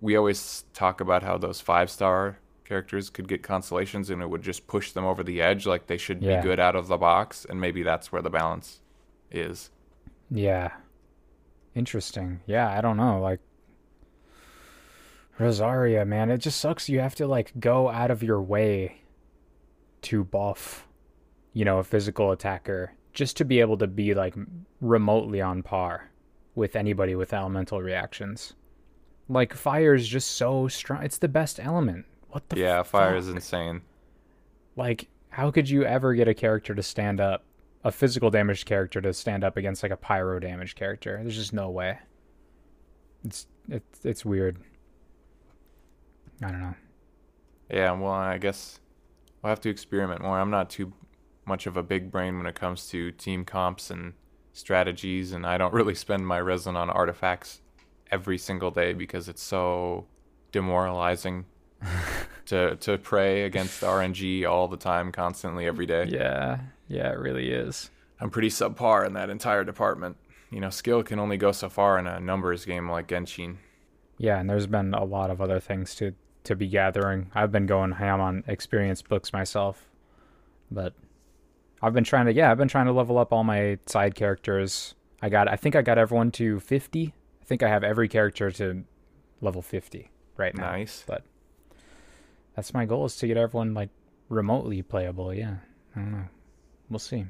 Speaker 2: we always talk about how those five star characters could get constellations and it would just push them over the edge, like they should yeah. be good out of the box, and maybe that's where the balance is.
Speaker 1: Yeah. Interesting. Yeah, I don't know. Like Rosaria, man, it just sucks you have to like go out of your way to buff, you know, a physical attacker just to be able to be like remotely on par with anybody with elemental reactions. Like fire is just so strong. It's the best element. What the
Speaker 2: Yeah, fire is insane.
Speaker 1: Like how could you ever get a character to stand up a physical damage character to stand up against like a pyro damage character. There's just no way. It's it's it's weird. I don't know.
Speaker 2: Yeah, well, I guess we'll have to experiment more. I'm not too much of a big brain when it comes to team comps and strategies, and I don't really spend my resin on artifacts every single day because it's so demoralizing to to pray against RNG all the time, constantly, every day.
Speaker 1: Yeah, yeah, it really is.
Speaker 2: I'm pretty subpar in that entire department. You know, skill can only go so far in a numbers game like Genshin.
Speaker 1: Yeah, and there's been a lot of other things to to be gathering. I've been going ham on experience books myself, but I've been trying to yeah, I've been trying to level up all my side characters. I got I think I got everyone to 50. I think I have every character to level 50 right now.
Speaker 2: Nice.
Speaker 1: But that's my goal is to get everyone like remotely playable. Yeah, I don't know. We'll see.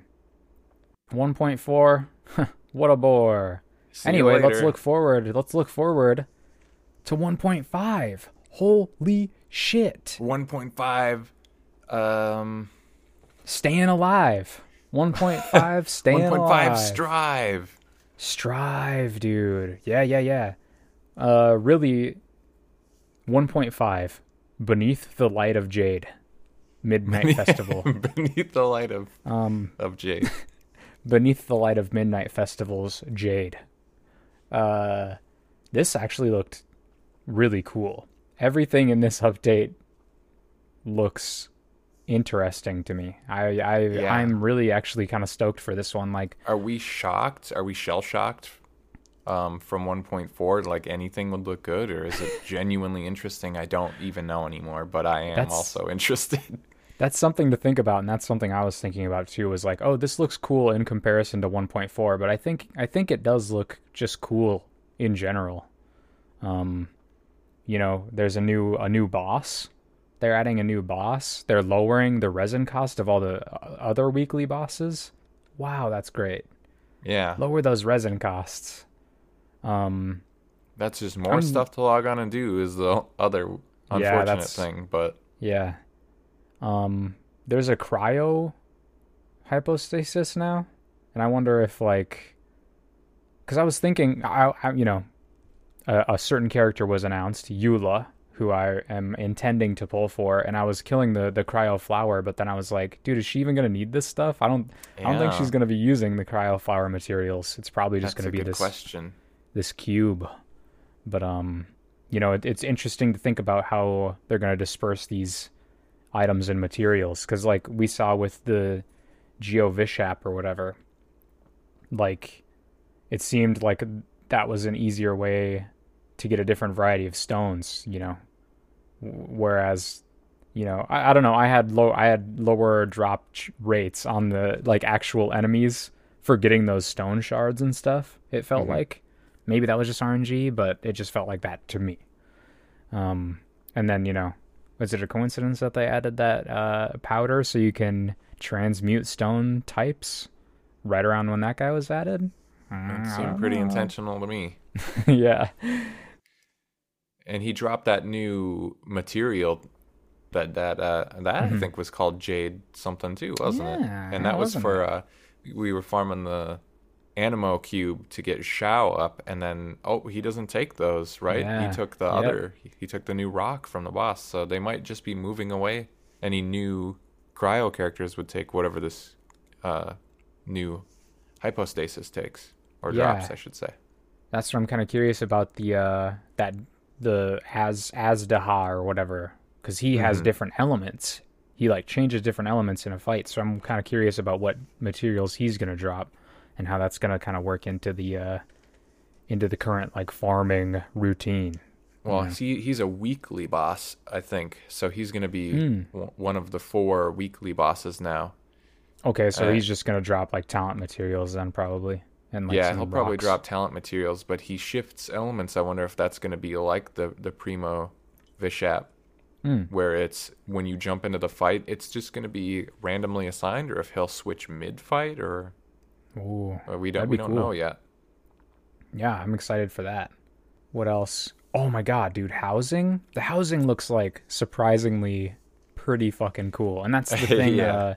Speaker 1: 1.4. what a bore. See anyway, let's look forward. Let's look forward to 1.5. Holy shit.
Speaker 2: 1.5 um
Speaker 1: staying alive. 1.5 staying 1.5 alive.
Speaker 2: strive.
Speaker 1: Strive, dude. Yeah, yeah, yeah. Uh really 1.5 beneath the light of jade. Midnight Festival.
Speaker 2: beneath the light of
Speaker 1: um
Speaker 2: of Jade.
Speaker 1: beneath the light of Midnight Festival's Jade. Uh this actually looked really cool. Everything in this update looks interesting to me. I I yeah. I'm really actually kind of stoked for this one like
Speaker 2: Are we shocked? Are we shell shocked um, from 1.4 like anything would look good or is it genuinely interesting i don't even know anymore but i am that's, also interested
Speaker 1: that's something to think about and that's something i was thinking about too was like oh this looks cool in comparison to 1.4 but i think i think it does look just cool in general um you know there's a new a new boss. They're adding a new boss. They're lowering the resin cost of all the uh, other weekly bosses. Wow that's great.
Speaker 2: Yeah.
Speaker 1: Lower those resin costs. Um
Speaker 2: that's just more I'm, stuff to log on and do is the other unfortunate yeah, thing but
Speaker 1: yeah. Um, there's a cryo hypostasis now, and I wonder if like, because I was thinking, I, I you know, a, a, certain character was announced, Eula, who I am intending to pull for, and I was killing the the cryo flower, but then I was like, dude, is she even gonna need this stuff? I don't, yeah. I don't think she's gonna be using the cryo flower materials. It's probably just That's gonna be this
Speaker 2: question,
Speaker 1: this cube. But um, you know, it, it's interesting to think about how they're gonna disperse these items and materials because like we saw with the geo vishap or whatever like it seemed like that was an easier way to get a different variety of stones you know. Whereas you know I, I don't know i had low i had lower drop rates on the like actual enemies for getting those stone shards and stuff it felt mm-hmm. like. Maybe that was just rng but it just felt like that to me. Um and then you know was it a coincidence that they added that uh powder so you can transmute stone types right around when that guy was added?
Speaker 2: It mm, seemed pretty know. intentional to me.
Speaker 1: Yeah
Speaker 2: and he dropped that new material that that uh, that mm-hmm. I think was called Jade something too, wasn't yeah, it? And that was for uh, we were farming the Anemo cube to get Xiao up, and then oh, he doesn't take those, right? Yeah. He took the yep. other. He, he, took the new rock from the boss, so they might just be moving away. Any new cryo characters would take whatever this uh, new hypostasis takes or yeah. drops, I should say.
Speaker 1: That's what I'm kind of curious about the uh, that the as Azhdaha or whatever because he has mm-hmm. different elements. He like changes different elements in a fight. So I'm kind of curious about what materials he's gonna drop and how that's gonna kind of work into the uh, into the current like farming routine.
Speaker 2: Well, he he's a weekly boss, I think. So he's gonna be mm. w- one of the four weekly bosses now.
Speaker 1: Okay, so uh, he's just gonna drop like talent materials then probably.
Speaker 2: And, like, yeah, he'll probably drop talent materials, but he shifts elements. I wonder if that's going to be like the the primo Vishap, mm. where it's when you jump into the fight, it's just going to be randomly assigned, or if he'll switch mid fight, or
Speaker 1: Ooh,
Speaker 2: we don't we don't cool. know yet.
Speaker 1: Yeah, I'm excited for that. What else? Oh my god, dude, housing. The housing looks like surprisingly pretty fucking cool, and that's the thing. yeah. uh,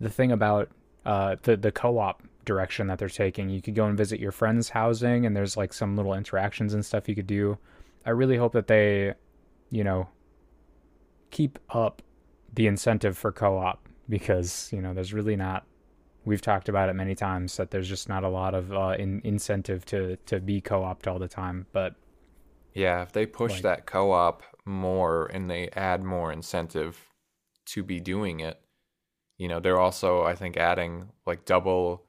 Speaker 1: the thing about uh, the the co-op direction that they're taking. You could go and visit your friend's housing, and there's like some little interactions and stuff you could do. I really hope that they, you know, keep up the incentive for co-op because you know there's really not. We've talked about it many times that there's just not a lot of uh, in, incentive to to be co-opted all the time. But
Speaker 2: yeah, if they push like, that co-op more and they add more incentive to be doing it, you know, they're also I think adding like double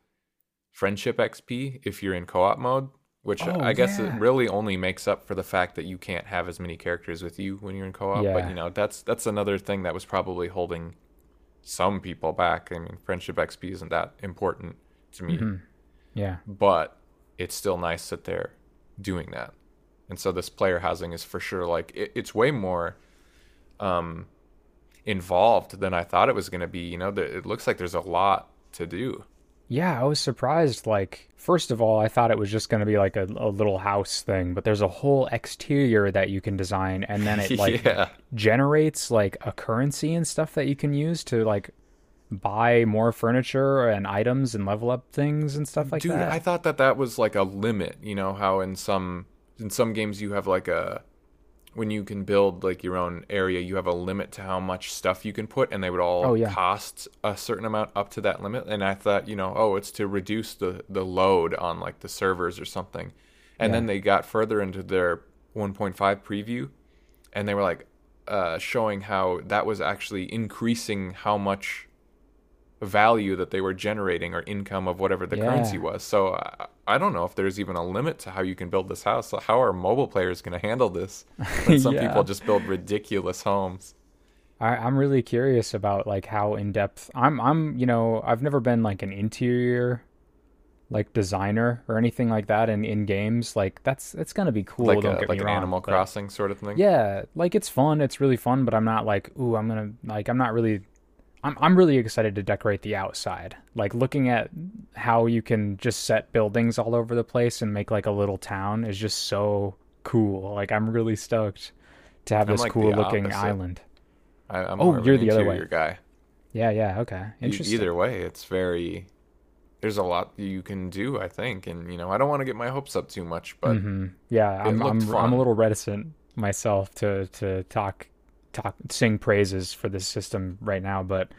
Speaker 2: friendship XP if you're in co-op mode, which oh, I guess yeah. it really only makes up for the fact that you can't have as many characters with you when you're in co-op. Yeah. But you know, that's that's another thing that was probably holding some people back. I mean, friendship XP isn't that important to me. Mm-hmm.
Speaker 1: Yeah.
Speaker 2: But it's still nice that they're doing that. And so this player housing is for sure like it, it's way more um involved than I thought it was going to be. You know, it looks like there's a lot to do.
Speaker 1: Yeah, I was surprised. Like, first of all, I thought it was just going to be like a, a, little house thing, but there's a whole exterior that you can design, and then it like yeah. generates like a currency and stuff that you can use to like buy more furniture and items and level up things and stuff like
Speaker 2: Dude,
Speaker 1: that.
Speaker 2: Dude, I thought that that was like a limit. You know how in some in some games you have like a when you can build like your own area, you have a limit to how much stuff you can put, and they would all oh, yeah. cost a certain amount up to that limit. And I thought, you know, oh, it's to reduce the the load on like the servers or something. And yeah. then they got further into their 1.5 preview, and they were like uh, showing how that was actually increasing how much value that they were generating or income of whatever the yeah. currency was. So I, I, don't know if there's even a limit to how you can build this house. So how are mobile players going to handle this? some yeah. people just build ridiculous homes.
Speaker 1: I, I'm really curious about like how in depth. I'm I'm you know I've never been like an interior like designer or anything like that in, in games like that's it's gonna be cool
Speaker 2: like,
Speaker 1: don't
Speaker 2: a, like an
Speaker 1: wrong,
Speaker 2: animal crossing sort of thing
Speaker 1: yeah like it's fun it's really fun but i'm not like ooh i'm gonna like i'm not really I'm I'm really excited to decorate the outside. Like looking at how you can just set buildings all over the place and make like a little town is just so cool. Like I'm really stoked to have I'm this like cool looking island.
Speaker 2: I, am oh, you're the other way guy.
Speaker 1: Yeah, yeah, okay. Interesting.
Speaker 2: Either way, it's very. There's a lot you can do, I think, and you know, I don't want to get my hopes up too much, but
Speaker 1: mm-hmm. yeah, I'm I'm, I'm a little reticent myself to to talk talk sing praises for this system right now, but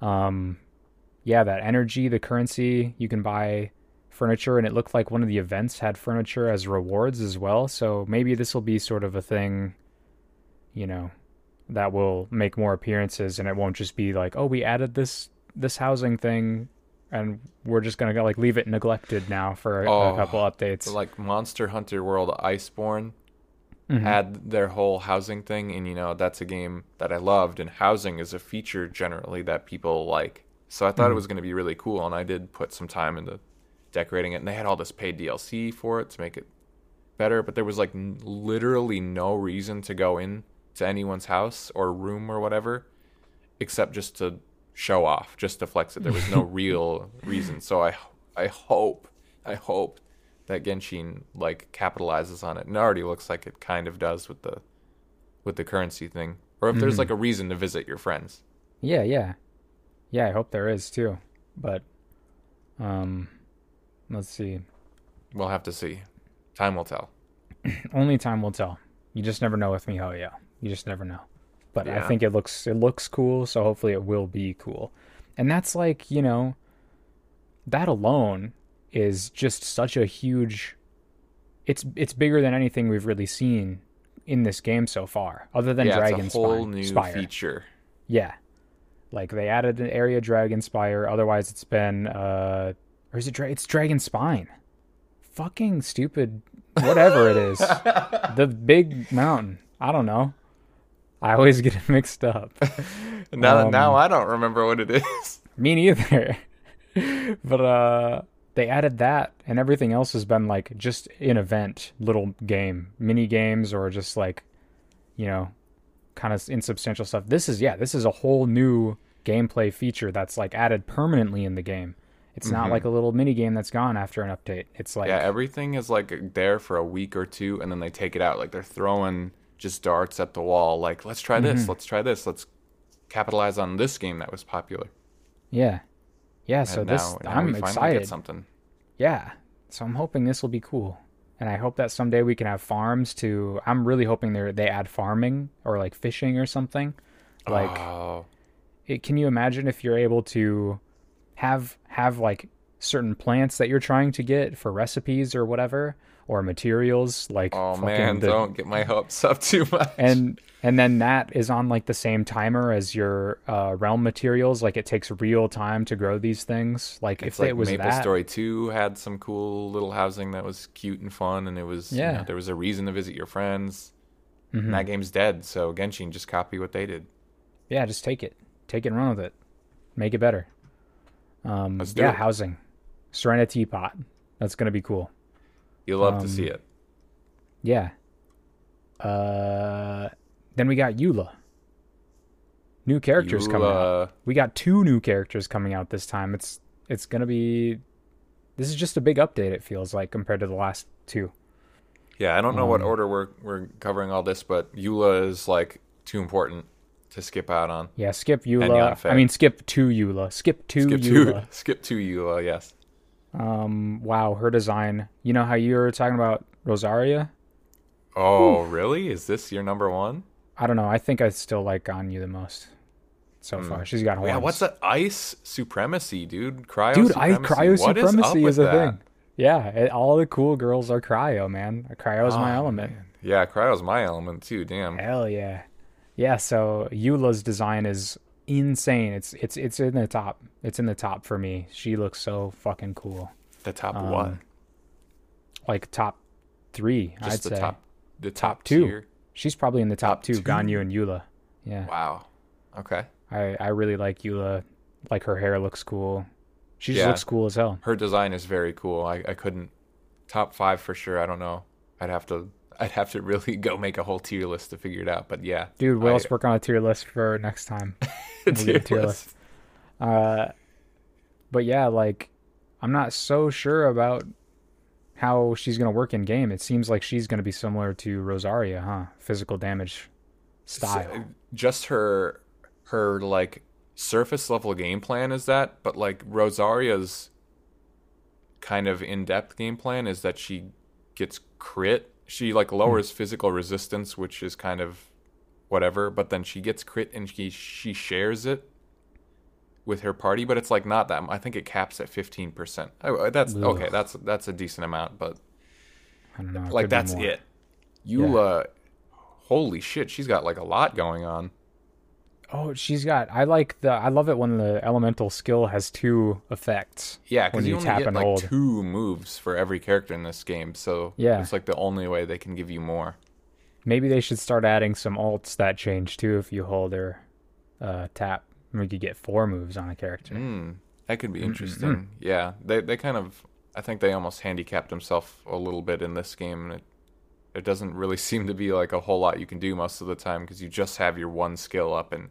Speaker 1: um, yeah, that energy, the currency, you can buy furniture, and it looked like one of the events had furniture as rewards as well. So maybe this will be sort of a thing, you know, that will make more appearances, and it won't just be like, oh, we added this this housing thing and we're just gonna like leave it neglected now for a, oh, a couple updates.
Speaker 2: Like Monster Hunter World Iceborne, Mm-hmm. had their whole housing thing, and you know that's a game that I loved, and housing is a feature generally that people like. So I thought it mm-hmm. was going to be really cool, and I did put some time into decorating it, and they had all this paid DLC for it to make it better, but there was like n- literally no reason to go in to anyone's house or room or whatever, except just to show off, just to flex it. There was no real reason. So I I hope I hope that Genshin like capitalizes on it. And it already looks like it kind of does with the with the currency thing. Or if there's like a reason to visit your friends.
Speaker 1: Yeah, yeah. Yeah, I hope there is too. But um let's see.
Speaker 2: We'll have to see. Time will tell.
Speaker 1: Only time will tell. You just never know with MiHoYo. You just never know. But I think it looks it looks cool, so hopefully it will be cool. And that's like, you know, that alone is just such a huge it's it's bigger than anything we've really seen in this game so far, other than
Speaker 2: yeah,
Speaker 1: Dragon
Speaker 2: it's a whole
Speaker 1: Spine-
Speaker 2: new
Speaker 1: Spire.
Speaker 2: feature.
Speaker 1: Yeah. Like they added an area Dragon Spire, otherwise it's been uh or is it Dra- it's Dragon Spine. Fucking stupid whatever it is. the big mountain. I don't know. I always get it mixed up.
Speaker 2: Now
Speaker 1: Um,
Speaker 2: now I don't remember what it is.
Speaker 1: Me neither. but uh they added that and everything else has been like just an event little game, mini games or just like you know, kind of insubstantial stuff. This is yeah, this is a whole new gameplay feature that's like added permanently in the game. It's not like a little mini game that's gone after an update. It's like
Speaker 2: yeah, everything is like there for a week or two and then they take it out. Like they're throwing just darts at the wall like let's try
Speaker 1: Mm-hmm.
Speaker 2: this, let's try this, let's capitalize on this game that was popular.
Speaker 1: yeah. Yeah, so this
Speaker 2: now, now
Speaker 1: I'm excited.
Speaker 2: get something.
Speaker 1: Yeah. So I'm hoping this will be cool. And I hope that someday we can have farms to I'm really hoping they they add farming or like fishing or something. Like
Speaker 2: oh,
Speaker 1: it, can you imagine if you're able to have have like certain plants that you're trying to get for recipes or whatever or materials like
Speaker 2: oh man,
Speaker 1: the-
Speaker 2: don't get my hopes up too much.
Speaker 1: and and then that is on like the same timer as your uh, realm materials like it takes real time to grow these things like
Speaker 2: it's
Speaker 1: if
Speaker 2: like
Speaker 1: it was
Speaker 2: Maple
Speaker 1: that
Speaker 2: Story 2 had some cool little housing that was cute and fun and it was you
Speaker 1: Yeah.
Speaker 2: know, there was a reason to visit your friends.
Speaker 1: Mhm.
Speaker 2: And that game's dead, so Genshin just copy what they did.
Speaker 1: yeah just take it take it and run with it make it better um
Speaker 2: Let's do
Speaker 1: yeah
Speaker 2: it.
Speaker 1: housing serenitea pot that's gonna be cool
Speaker 2: You'll love to see
Speaker 1: Um,
Speaker 2: it.
Speaker 1: yeah uh then we got Eula. New characters coming out. We got two new characters coming out this time. It's it's gonna be this is just a big update, it feels like, compared to the last two.
Speaker 2: Yeah, I don't know what
Speaker 1: Um,
Speaker 2: order we're we're covering all this, but Eula is like too important to skip out on.
Speaker 1: Yeah, skip Eula. I mean skip to Eula. Skip to
Speaker 2: skip
Speaker 1: Eula.
Speaker 2: to skip to Eula, yes.
Speaker 1: Um wow, her design. You know how you were talking about Rosaria?
Speaker 2: Oh, really? Is this your number one?
Speaker 1: I don't know. I think I still like Ganyu the most so hmm. far. She's got horns.
Speaker 2: Yeah, what's that? Ice supremacy, dude. Cryo
Speaker 1: Dude, I,
Speaker 2: supremacy.
Speaker 1: cryo
Speaker 2: What is up
Speaker 1: supremacy
Speaker 2: with
Speaker 1: is, a
Speaker 2: that?
Speaker 1: thing. Yeah, it, all the cool girls are cryo, man. Cryo is my
Speaker 2: Oh,
Speaker 1: element.
Speaker 2: man. Yeah, cryo's my element too. Damn.
Speaker 1: Hell yeah, yeah. So Eula's design is insane. It's it's it's in the top. It's in the top for me. She looks so fucking cool.
Speaker 2: The top
Speaker 1: Um,
Speaker 2: one.
Speaker 1: Like top three,
Speaker 2: Just
Speaker 1: I'd
Speaker 2: the
Speaker 1: say.
Speaker 2: top. The
Speaker 1: Top
Speaker 2: top,
Speaker 1: two.
Speaker 2: tier.
Speaker 1: She's probably in the top,
Speaker 2: Top
Speaker 1: two.
Speaker 2: two?
Speaker 1: Ganyu and Eula. Yeah,
Speaker 2: Wow. Okay.
Speaker 1: I I really like Eula. Like her hair looks cool. She just
Speaker 2: Yeah.
Speaker 1: looks cool as hell.
Speaker 2: Her design is very cool. I, I couldn't top five for sure. I don't know. I'd have to I'd have to really go make a whole tier list to figure it out. But yeah,
Speaker 1: Dude, we'll let's work on a tier list for next time. A tier list. Uh, but yeah, like I'm not so sure about how she's gonna work in game. It seems like she's gonna be similar to Rosaria, huh? Physical damage style.
Speaker 2: So, just her her like surface level game plan is that, but like Rosaria's kind of in depth game plan is that she gets crit. She like lowers physical resistance, which is kind of whatever, but then she gets crit and she she shares it with her party, but it's like not that. I think it caps at fifteen percent. Oh, uh, that's
Speaker 1: Ugh.
Speaker 2: okay. That's that's a decent amount, but
Speaker 1: I don't know.
Speaker 2: like that's it. Eula, uh, holy shit, she's got like a lot going on.
Speaker 1: Oh, she's got. I like the. I love it when the elemental skill has two effects.
Speaker 2: Yeah, because you,
Speaker 1: you
Speaker 2: only
Speaker 1: tap
Speaker 2: get
Speaker 1: and
Speaker 2: like
Speaker 1: hold.
Speaker 2: two moves for every character in this game, so
Speaker 1: Yeah.
Speaker 2: it's like the only way they can give you more.
Speaker 1: Maybe they should start adding some alts that change too if you hold or uh, tap. We could get four moves on a character.
Speaker 2: Mm, that could be interesting. Yeah, they they kind of I think they almost handicapped themselves a little bit in this game. and It it doesn't really seem to be like a whole lot you can do most of the time because you just have your one skill up and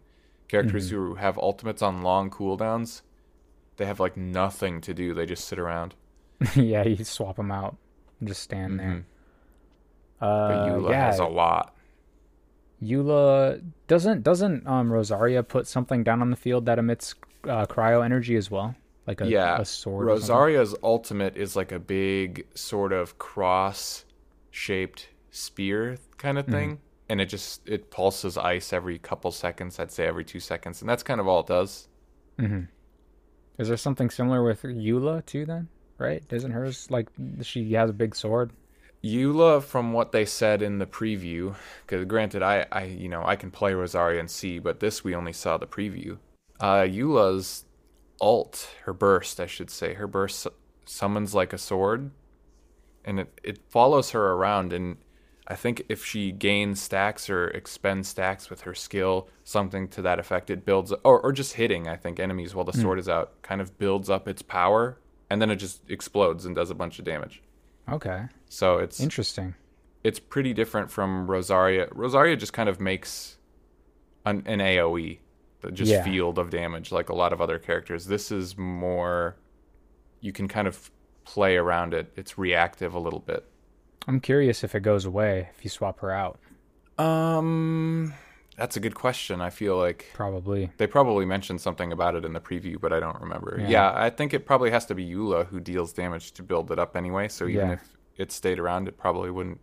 Speaker 2: characters
Speaker 1: Mm-hmm.
Speaker 2: who have ultimates on long cooldowns, they have like nothing to do. They just sit around.
Speaker 1: yeah, you swap them out and just stand
Speaker 2: Mhm.
Speaker 1: there.
Speaker 2: But
Speaker 1: Uh,
Speaker 2: Eula
Speaker 1: yeah,
Speaker 2: has a lot.
Speaker 1: Eula doesn't doesn't um Rosaria put something down on the field that emits uh, cryo energy as well, like a,
Speaker 2: yeah,
Speaker 1: a sword. or?
Speaker 2: Rosaria's ultimate is like a big sort of cross-shaped spear kind
Speaker 1: Mm-hmm.
Speaker 2: of thing, and it just it pulses ice every couple seconds. I'd say every two seconds, and that's kind of all it does.
Speaker 1: Mm-hmm. Is there something similar with Eula too? Then, right? Isn't hers like she has a big sword?
Speaker 2: Eula, from what they said in the preview, because granted, I, I, you know, I can play Rosaria and see, but this we only saw the preview. Uh, Eula's alt, her burst, I should say, her burst summons like a sword, and it it follows her around. And I think if she gains stacks or expends stacks with her skill, something to that effect, it builds, or or just hitting, I think enemies while the hmm. sword is out, kind of builds up its power, and then it just explodes and does a bunch of damage.
Speaker 1: Okay,
Speaker 2: So it's
Speaker 1: interesting.
Speaker 2: it's pretty different from Rosaria. Rosaria just kind of makes an, an AOE, just
Speaker 1: Yeah.
Speaker 2: field of damage, like a lot of other characters. This is more, you can kind of play around it. It's reactive a little bit.
Speaker 1: I'm curious if it goes away if you swap her out.
Speaker 2: Um, that's a good question. I feel like
Speaker 1: Probably.
Speaker 2: they probably mentioned something about it in the preview, but I don't remember.
Speaker 1: Yeah.
Speaker 2: Yeah, I think it probably has to be Eula who deals damage to build it up anyway. So even
Speaker 1: Yeah.
Speaker 2: if it stayed around, it probably wouldn't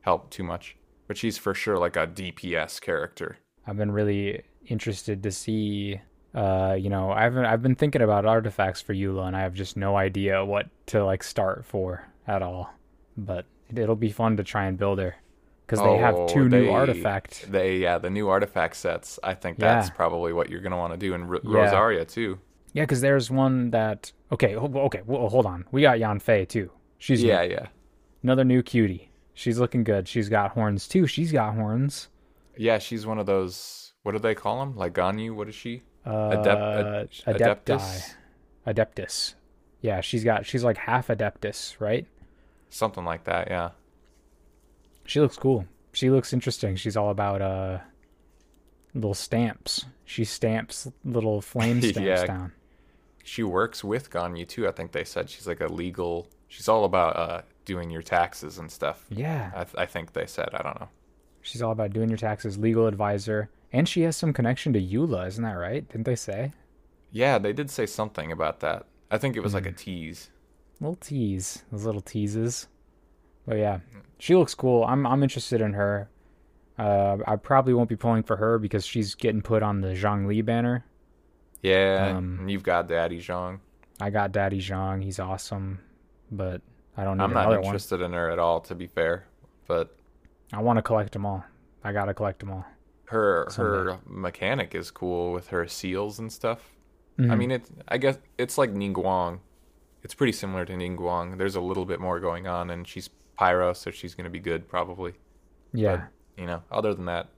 Speaker 2: help too much. But she's for sure like a DPS character.
Speaker 1: I've been really interested to see. Uh, you know, I've I've been thinking about artifacts for Eula, and I have just no idea what to like start for at all. But it'll be fun to try and build her because they have
Speaker 2: Oh,
Speaker 1: two new
Speaker 2: they-
Speaker 1: artifact.
Speaker 2: They yeah, the new artifact sets. I think
Speaker 1: Yeah.
Speaker 2: that's probably what you're gonna want to do in R-
Speaker 1: Yeah.
Speaker 2: Rosaria too.
Speaker 1: Yeah, because there's one that okay, okay, well, hold on. We got Yanfei too. She's
Speaker 2: Yeah,
Speaker 1: new.
Speaker 2: yeah,
Speaker 1: another new cutie. She's looking good. She's got horns too. She's got horns.
Speaker 2: yeah. She's one of those. What do they call them? Like Ganyu? What is she?
Speaker 1: Uh,
Speaker 2: Adep- ad-
Speaker 1: Adepti.
Speaker 2: Adeptus?
Speaker 1: Adeptus. Yeah, she's got. She's like half Adeptus, right?
Speaker 2: Something like that. Yeah.
Speaker 1: She looks cool. She looks interesting. She's all about uh little stamps. She stamps little flame stamps
Speaker 2: Yeah.
Speaker 1: down.
Speaker 2: She works with Ganyu too. I think they said she's like a legal. She's all about uh, doing your taxes and stuff.
Speaker 1: Yeah.
Speaker 2: I, th- I think they said. I don't know.
Speaker 1: She's all about doing your taxes, legal advisor, and she has some connection to Eula, isn't that right? Didn't they say?
Speaker 2: Yeah, they did say something about that. I think it was
Speaker 1: Hmm.
Speaker 2: like a tease.
Speaker 1: Little tease, those little teases. But yeah, she looks cool. I'm I'm interested in her. Uh, I probably won't be pulling for her because she's getting put on the Zhongli banner.
Speaker 2: Yeah,
Speaker 1: Um,
Speaker 2: you've got Daddy Zhang.
Speaker 1: I got Daddy Zhang. He's awesome, but I don't need
Speaker 2: I'm not
Speaker 1: another one.
Speaker 2: interested in her at all, to be fair. But
Speaker 1: I want to collect them all. I gotta collect them all.
Speaker 2: her
Speaker 1: Someday.
Speaker 2: her mechanic is cool with her seals and stuff. I
Speaker 1: Mhm.
Speaker 2: mean, it. I guess it's like Ningguang. It's pretty similar to Ningguang. There's a little bit more going on, and she's pyro, so she's gonna be good probably.
Speaker 1: yeah,
Speaker 2: You know, other than that,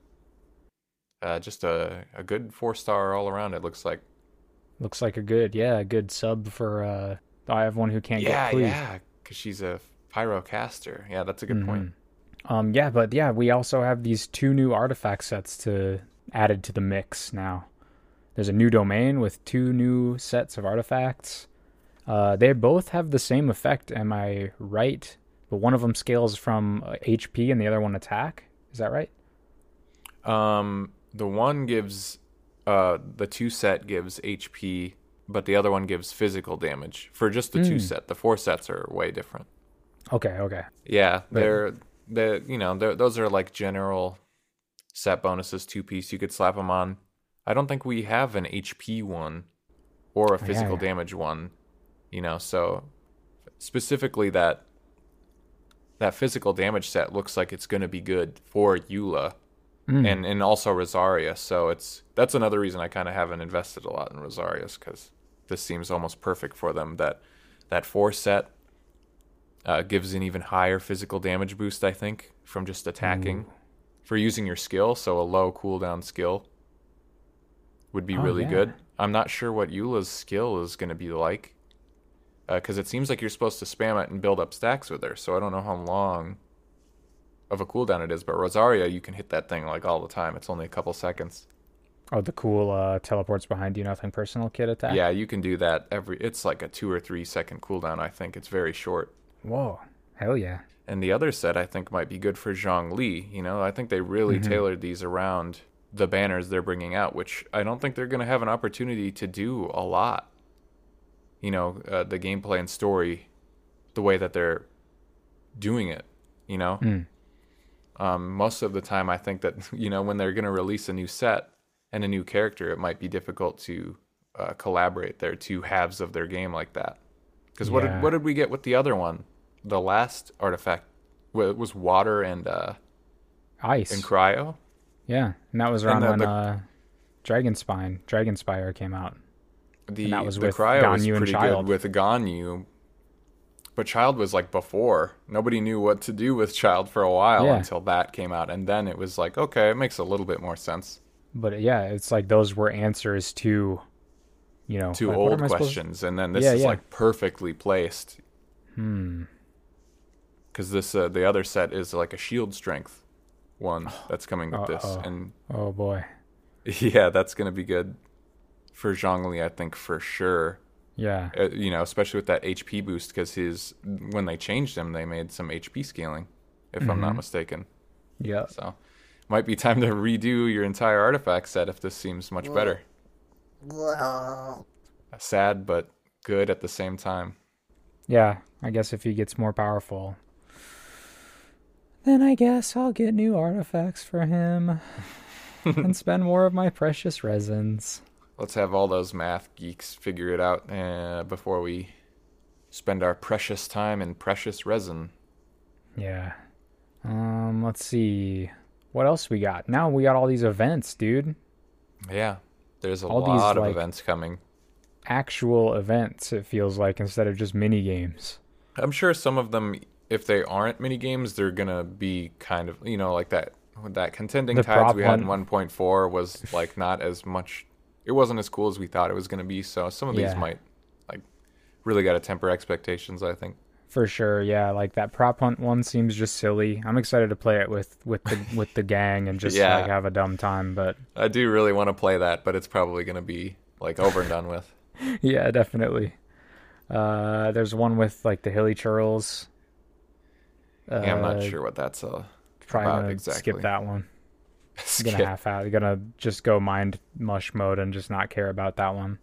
Speaker 2: uh, just a a good four star all around. It looks like.
Speaker 1: looks like a good yeah, a good sub for. uh I have one who can't
Speaker 2: Yeah,
Speaker 1: get Klee.
Speaker 2: yeah, because she's a pyro caster. Yeah, that's a good point.
Speaker 1: Mhm. Um, yeah, but yeah, we also have these two new artifact sets to added to the mix now. There's a new domain with two new sets of artifacts. Uh, they both have the same effect. Am I right? But one of them scales from uh, HP and the other one attack. Is that right?
Speaker 2: Um, the one gives, uh, the two set gives HP, but the other one gives physical damage. For just the two
Speaker 1: Mm.
Speaker 2: set, the four sets are way different.
Speaker 1: Okay, okay.
Speaker 2: Yeah, they're they you know they're, those are like general set bonuses, two piece. You could slap them on. I don't think we have an HP one or a
Speaker 1: Oh, yeah,
Speaker 2: physical
Speaker 1: yeah.
Speaker 2: damage one. You know, so specifically that that physical damage set looks like it's going to be good for Eula
Speaker 1: Mm.
Speaker 2: and and also Rosaria. So it's that's another reason I kind of haven't invested a lot in Rosaria's because this seems almost perfect for them. That that four set uh, gives an even higher physical damage boost, I think, from just attacking. for using your skill. So a low cooldown skill would be
Speaker 1: Oh,
Speaker 2: really
Speaker 1: yeah.
Speaker 2: good. I'm not sure what Eula's skill is going to be like because it seems like you're supposed to spam it and build up stacks with her. So I don't know how long of a cooldown it is. But Rosaria, you can hit that thing like all the time. It's only a couple seconds.
Speaker 1: Oh, the cool uh, teleports behind you, nothing personal kit attack.
Speaker 2: Yeah, you can do that every. It's like a two or three second cooldown. I think it's very short.
Speaker 1: Whoa. Hell yeah.
Speaker 2: And the other set I think might be good for Zhongli. You know, I think they really
Speaker 1: Mm-hmm.
Speaker 2: tailored these around the banners they're bringing out, which I don't think they're going to have an opportunity to do a lot. You know, uh, the gameplay and story, the way that they're doing it. You know,
Speaker 1: Mm.
Speaker 2: um, most of the time I think that you know when they're going to release a new set and a new character, it might be difficult to uh, collaborate their two halves of their game like that. Because what did what did we get with the other one? The last artifact wa- was water and uh
Speaker 1: Ice.
Speaker 2: and cryo.
Speaker 1: yeah. And that was around
Speaker 2: the-
Speaker 1: when
Speaker 2: the-
Speaker 1: uh, Dragon Spine, Dragon Spire came out.
Speaker 2: The
Speaker 1: And that was
Speaker 2: the
Speaker 1: with
Speaker 2: cryo was
Speaker 1: Ganyu and
Speaker 2: pretty good with Ganyu, but Childe was like before. Nobody knew what to do with Childe for a while
Speaker 1: Yeah.
Speaker 2: until that came out, and then it was like okay, it makes a little bit more sense.
Speaker 1: But yeah, it's like those were answers to, you know,
Speaker 2: Two
Speaker 1: like,
Speaker 2: old
Speaker 1: am I supposed-
Speaker 2: questions, and then this
Speaker 1: Yeah,
Speaker 2: is
Speaker 1: yeah.
Speaker 2: like perfectly placed
Speaker 1: Hmm.
Speaker 2: because this uh, the other set is like a shield strength one that's coming with this,
Speaker 1: Uh-oh.
Speaker 2: and
Speaker 1: Oh boy.
Speaker 2: yeah, that's gonna be good for Zhongli, I think for sure.
Speaker 1: Yeah.
Speaker 2: uh, you know, especially with that HP boost, because his when they changed him, they made some HP scaling, if I'm not
Speaker 1: Mhm.
Speaker 2: mistaken.
Speaker 1: Yeah.
Speaker 2: So, might be time to redo your entire artifact set if this seems much better. Well sad but good at the same time.
Speaker 1: Yeah. I guess if he gets more powerful, then I guess I'll get new artifacts for him and spend more of my precious resins.
Speaker 2: Let's have all those math geeks figure it out uh, before we spend our precious time in precious resin.
Speaker 1: Yeah. Um. Let's see. What else we got? Now we got all these events, dude.
Speaker 2: Yeah, there's a
Speaker 1: All these,
Speaker 2: lot of
Speaker 1: like-
Speaker 2: events coming.
Speaker 1: Actual events. It feels like instead of just mini games.
Speaker 2: I'm sure some of them, if they aren't mini games, they're gonna be kind of you know like that. That contending
Speaker 1: The
Speaker 2: tides we had in 1.4 was like not as much. It wasn't as cool as we thought it was gonna be. So some of these might like really got to temper expectations. I think.
Speaker 1: For sure, yeah. Like that prop hunt one seems just silly. I'm excited to play it with with the with the gang and just
Speaker 2: Yeah.
Speaker 1: like have a dumb time. But
Speaker 2: I do really want to play that, but it's probably gonna be like over and done with.
Speaker 1: yeah, definitely. Uh, there's one with like the hilichurls. Uh,
Speaker 2: yeah, I'm not sure what that's uh,
Speaker 1: Probably
Speaker 2: about exactly.
Speaker 1: skip that one. Gonna half out. Gonna just go mind mush mode and just not care about that one.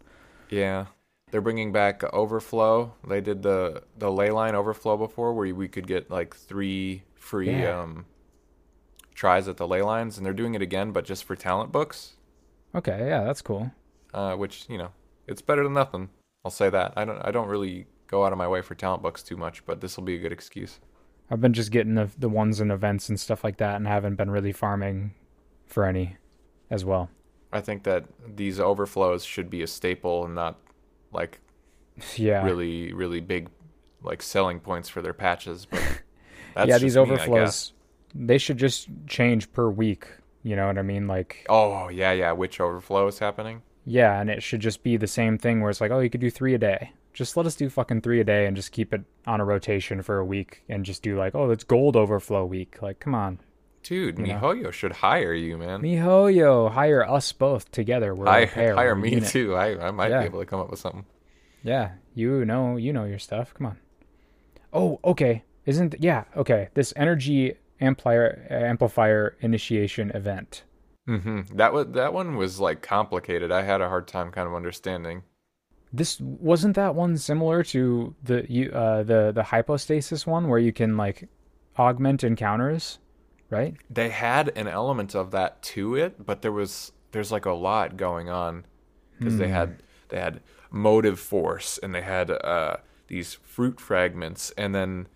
Speaker 2: Yeah. They're bringing back Overflow. They did the the ley line Overflow before where we could get like 3 free
Speaker 1: Yeah.
Speaker 2: um tries at the ley lines and they're doing it again but just for talent books,
Speaker 1: Okay, yeah, that's cool.
Speaker 2: uh which, you know, it's better than nothing. I'll say that. I don't I don't really go out of my way for talent books too much, but this will be a good excuse.
Speaker 1: I've been just getting the the ones and events and stuff like that, and haven't been really farming for any as well.
Speaker 2: I think that these overflows should be a staple and not like
Speaker 1: Yeah,
Speaker 2: really really big like selling points for their patches, but that's
Speaker 1: yeah. These
Speaker 2: me,
Speaker 1: overflows, they should just change per week. You know what I mean? Like,
Speaker 2: Oh, yeah, yeah, which overflow is happening?
Speaker 1: yeah, and it should just be the same thing where it's like, oh, you could do three a day. Just let us do fucking three a day and just keep it on a rotation for a week and just do like, oh, it's gold overflow week. Like, come on,
Speaker 2: Dude,
Speaker 1: You know?
Speaker 2: MiHoYo should hire you, man.
Speaker 1: mihoyo, hire us both together. We're
Speaker 2: hire
Speaker 1: pair,
Speaker 2: hire me
Speaker 1: unit.
Speaker 2: too. I, I might
Speaker 1: Yeah.
Speaker 2: be able to come up with something.
Speaker 1: Yeah, you know, you know your stuff. Come on. Oh, okay. Isn't yeah okay? This energy amplifier amplifier initiation event.
Speaker 2: hmm That was that one was like complicated. I had a hard time kind of understanding.
Speaker 1: This wasn't that one similar to the you uh the the hypostasis one where you can like augment encounters, right?
Speaker 2: They had an element of that to it, but there was there's like a lot going on because they
Speaker 1: Hmm.
Speaker 2: had they had motive force and they had uh these fruit fragments and then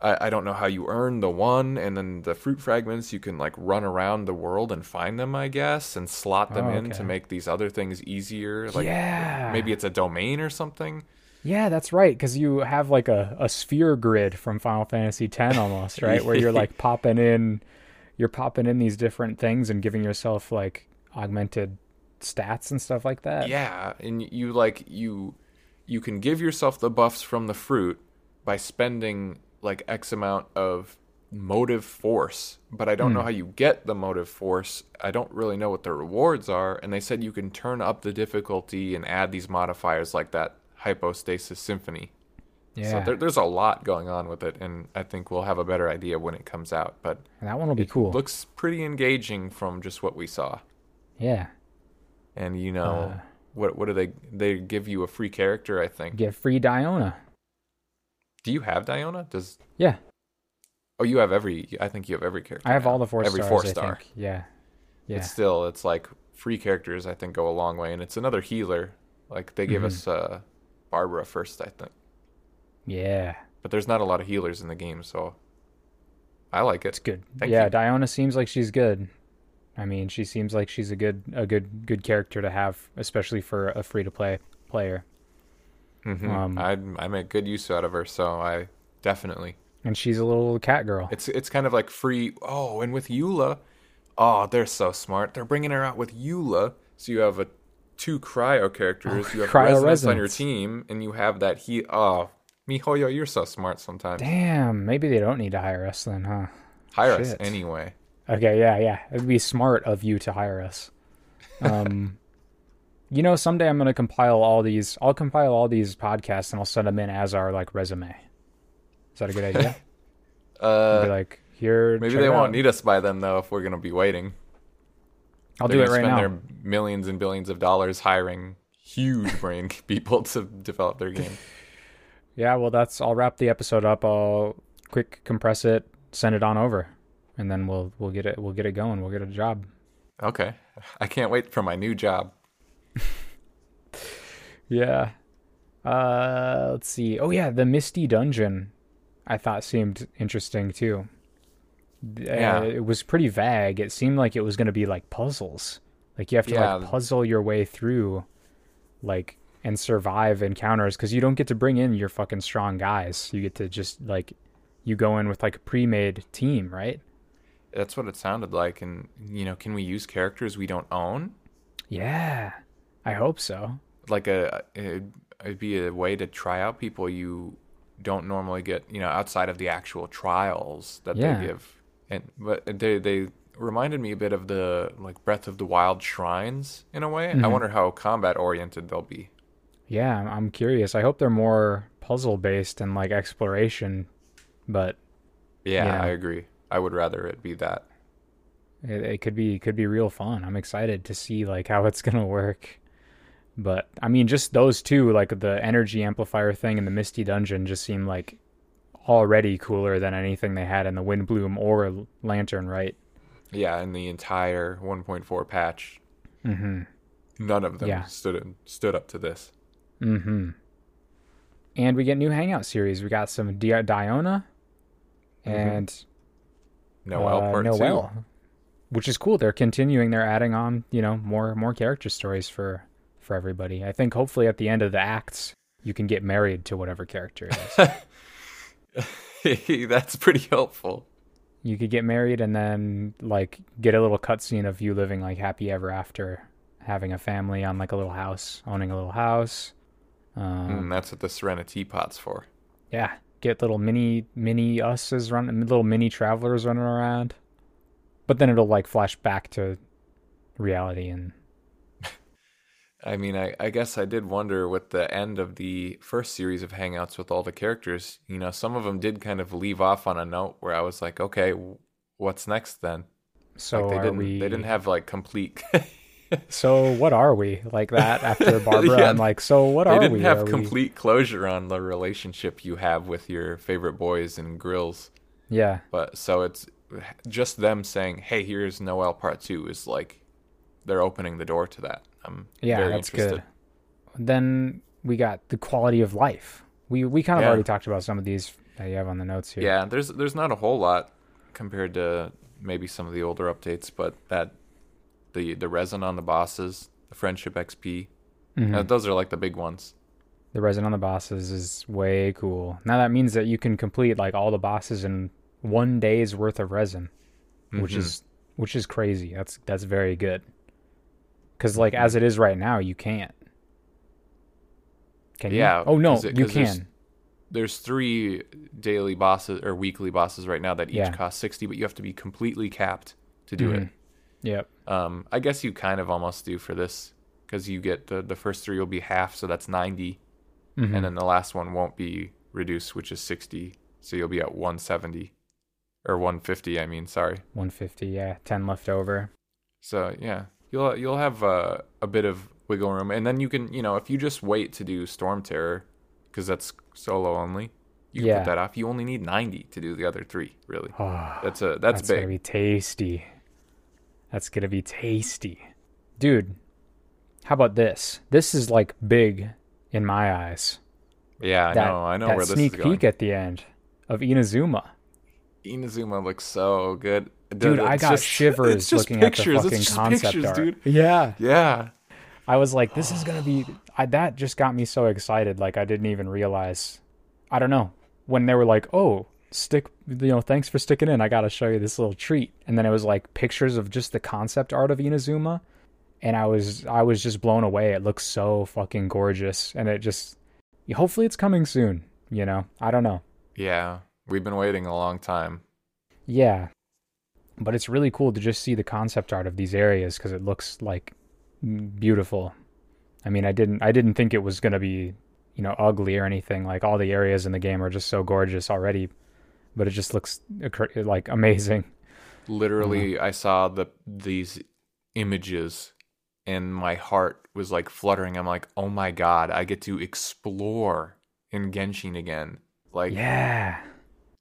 Speaker 2: I, I don't know how you earn the one and then the fruit fragments you can like run around the world and find them I guess and slot them
Speaker 1: Oh,
Speaker 2: in to make these other things easier like
Speaker 1: Yeah.
Speaker 2: maybe it's a domain or something
Speaker 1: Yeah, that's right. Because you have like a, a sphere grid from Final Fantasy X almost, right? Where you're like popping in, you're popping in these different things and giving yourself like augmented stats and stuff like that.
Speaker 2: Yeah, and you like you you can give yourself the buffs from the fruit by spending like X amount of motive force, but I don't hmm. know how you get the motive force. I don't really know what the rewards are, and they said you can turn up the difficulty and add these modifiers like that hypostasis symphony.
Speaker 1: Yeah.
Speaker 2: So there, there's a lot going on with it, and I think we'll have a better idea when it comes out. But
Speaker 1: that one will be cool.
Speaker 2: looks pretty engaging from just what we saw.
Speaker 1: yeah.
Speaker 2: And you know,
Speaker 1: Uh,
Speaker 2: what what do they they give you a free character? I think.
Speaker 1: Get free Diona.
Speaker 2: Do you have Diona? Does
Speaker 1: Yeah.
Speaker 2: oh you have every? I think you have every character.
Speaker 1: I have
Speaker 2: now.
Speaker 1: all the four
Speaker 2: every
Speaker 1: stars.
Speaker 2: four
Speaker 1: I
Speaker 2: star.
Speaker 1: think. Yeah. Yeah.
Speaker 2: It's still it's like free characters. I think go a long way, and it's another healer. Like they gave
Speaker 1: Mhm.
Speaker 2: us uh, Barbara first, I think,
Speaker 1: yeah.
Speaker 2: but there's not a lot of healers in the game, so I like it.
Speaker 1: It's good.
Speaker 2: Thank
Speaker 1: yeah,
Speaker 2: you.
Speaker 1: Diona seems like she's good. I mean, she seems like she's a good a good good character to have, especially for a free to play player.
Speaker 2: hmm
Speaker 1: Um,
Speaker 2: I I make good use out of her, so I definitely.
Speaker 1: And she's a little cat girl.
Speaker 2: It's it's kind of like free. Oh, and with Eula, oh, they're so smart. They're bringing her out with Eula, so you have a two cryo characters. you have
Speaker 1: Oh, cryo
Speaker 2: resonance on your team, and you have that he. Oh, Mihoyo, you're so smart sometimes.
Speaker 1: Damn, maybe they don't need to hire us then, huh?
Speaker 2: Hire us anyway.
Speaker 1: Okay, yeah, yeah. It'd be smart of you to hire us. Um, you know, someday I'm gonna compile all these. I'll compile all these podcasts and I'll send them in as our like resume. Is that a good idea?
Speaker 2: Uh,
Speaker 1: like, here.
Speaker 2: maybe they won't
Speaker 1: out.
Speaker 2: need us by then though. If we're gonna be waiting,
Speaker 1: I'll
Speaker 2: They're
Speaker 1: do it right
Speaker 2: spend
Speaker 1: now.
Speaker 2: Their millions and billions of dollars hiring huge brain people to develop their game.
Speaker 1: Yeah, well, that's. I'll wrap the episode up. I'll quick compress it, send it on over, and then we'll we'll get it we'll get it going. We'll get a job.
Speaker 2: Okay, I can't wait for my new job.
Speaker 1: Yeah. Uh, let's see. Oh yeah, the Misty Dungeon, I thought seemed interesting too. Uh,
Speaker 2: Yeah.
Speaker 1: it was pretty vague. It seemed like it was going to be like puzzles. Like you have to
Speaker 2: Yeah.
Speaker 1: like puzzle your way through, like and survive encounters because you don't get to bring in your fucking strong guys. You get to just like you go in with like a pre-made team, right?
Speaker 2: That's what it sounded like. And you know, can we use characters we don't own?
Speaker 1: Yeah, I hope so.
Speaker 2: Like a it'd, it'd be a way to try out people you don't normally get. You know, outside of the actual trials that
Speaker 1: Yeah.
Speaker 2: they give. And but they they reminded me a bit of the like Breath of the Wild shrines in a way. I
Speaker 1: Mhm.
Speaker 2: wonder how combat oriented they'll be.
Speaker 1: Yeah, I'm- curious. I hope they're more puzzle based and like exploration, but
Speaker 2: Yeah. I agree. I would rather it be that.
Speaker 1: it, it could be could be real fun. I'm excited to see like how it's gonna work. But I mean, just those two, like the energy amplifier thing and the Misty Dungeon, just seem like already cooler than anything they had in the Windblume or Lantern, right?
Speaker 2: Yeah, in the entire 1.4 patch,
Speaker 1: Mm-hmm.
Speaker 2: none of them
Speaker 1: Yeah.
Speaker 2: stood stood up to this.
Speaker 1: Mm-hmm. And we get new Hangout series. We got some Di- Diona
Speaker 2: Mhm.
Speaker 1: and
Speaker 2: Noelle
Speaker 1: uh,
Speaker 2: part
Speaker 1: Noelle,
Speaker 2: two.
Speaker 1: which is cool. They're continuing. They're adding on, you know, more more character stories for for everybody. I think hopefully at the end of the acts, you can get married to whatever character it is.
Speaker 2: That's pretty helpful.
Speaker 1: you could get married and then like get a little cutscene of you living like happy ever after, having a family on like a little house, owning a little house. Um,
Speaker 2: Mm, that's what the Serenitea Pot's for.
Speaker 1: Yeah, get little mini mini us's running, little mini travelers running around. But then it'll like flash back to reality and
Speaker 2: I mean, I, I guess I did wonder with the end of the first series of Hangouts with all the characters, you know, some of them did kind of leave off on a note where I was like, okay, what's next then?
Speaker 1: so
Speaker 2: like they didn't
Speaker 1: we
Speaker 2: they didn't have like complete
Speaker 1: So what are we like that after Barbara?
Speaker 2: Yeah.
Speaker 1: I'm like, so what
Speaker 2: they
Speaker 1: are
Speaker 2: didn't
Speaker 1: we?
Speaker 2: have
Speaker 1: Are we-
Speaker 2: complete closure on the relationship you have with your favorite boys and grills.
Speaker 1: Yeah,
Speaker 2: But so it's just them saying, "Hey, here's Noelle Part 2 is like they're opening the door to that. I'm
Speaker 1: yeah, that's
Speaker 2: interested.
Speaker 1: good. Then we got the quality of life. We we kind of
Speaker 2: Yeah.
Speaker 1: already talked about some of these that you have on the notes here.
Speaker 2: Yeah, there's there's not a whole lot compared to maybe some of the older updates, but that the the resin on the bosses, the friendship XP,
Speaker 1: Mhm.
Speaker 2: uh, those are like the big ones.
Speaker 1: the resin on the bosses is way cool. Now that means that you can complete like all the bosses in one day's worth of resin. which
Speaker 2: Mhm.
Speaker 1: is which is crazy. That's that's very good. Cuz like as it is right now, you can't. Can you?
Speaker 2: Yeah,
Speaker 1: Oh no,
Speaker 2: it-
Speaker 1: you
Speaker 2: 'cause there's-
Speaker 1: can.
Speaker 2: There's three daily bosses or weekly bosses right now that each
Speaker 1: Yeah.
Speaker 2: cost 60, but you have to be completely capped to do it.
Speaker 1: Yep.
Speaker 2: Um, I guess you kind of almost do for this because you get the the first three will be half, so that's 90,
Speaker 1: Mhm.
Speaker 2: and then the last one won't be reduced, which is 60, so you'll be at 170 or 150. I mean, sorry.
Speaker 1: 150, yeah, 10 left over.
Speaker 2: So yeah, you'll you'll have uh, a bit of wiggle room, and then you can you know if you just wait to do Storm Terror, because that's solo only, you can
Speaker 1: Yeah.
Speaker 2: put that off. You only need 90 to do the other three. Really,
Speaker 1: Oh,
Speaker 2: that's a that's,
Speaker 1: gonna
Speaker 2: big.
Speaker 1: be tasty. That's gonna be tasty, dude. How about this? This is like big in my eyes.
Speaker 2: yeah, I
Speaker 1: that,
Speaker 2: know. I know where this
Speaker 1: sneak
Speaker 2: is going.
Speaker 1: peek at the end of Inazuma.
Speaker 2: Inazuma looks so good,
Speaker 1: Dude, I got
Speaker 2: just-
Speaker 1: shivers
Speaker 2: it's just
Speaker 1: looking
Speaker 2: pictures.
Speaker 1: at the fucking
Speaker 2: it's just
Speaker 1: concept
Speaker 2: pictures,
Speaker 1: art.
Speaker 2: dude.
Speaker 1: Yeah,
Speaker 2: Yeah,
Speaker 1: I was like, this is gonna be. I, that just got me so excited. Like I didn't even realize. I don't know when they were like, "Oh, stick," you know, thanks for sticking in. I gotta show you this little treat. And then it was like pictures of just the concept art of Inazuma, and I was I was just blown away. It looks so fucking gorgeous, and it just. Hopefully, it's coming soon. You know, I don't know.
Speaker 2: yeah. We've been waiting a long time.
Speaker 1: Yeah. But it's really cool to just see the concept art of these areas because it looks like beautiful. I mean, I didn't I didn't think it was going to be, you know, ugly or anything. Like all the areas in the game are just so gorgeous already, but it just looks like amazing.
Speaker 2: Literally, I saw the these images, and my heart was like fluttering. I'm like, oh my god, I get to explore in Genshin again. Like,
Speaker 1: Yeah.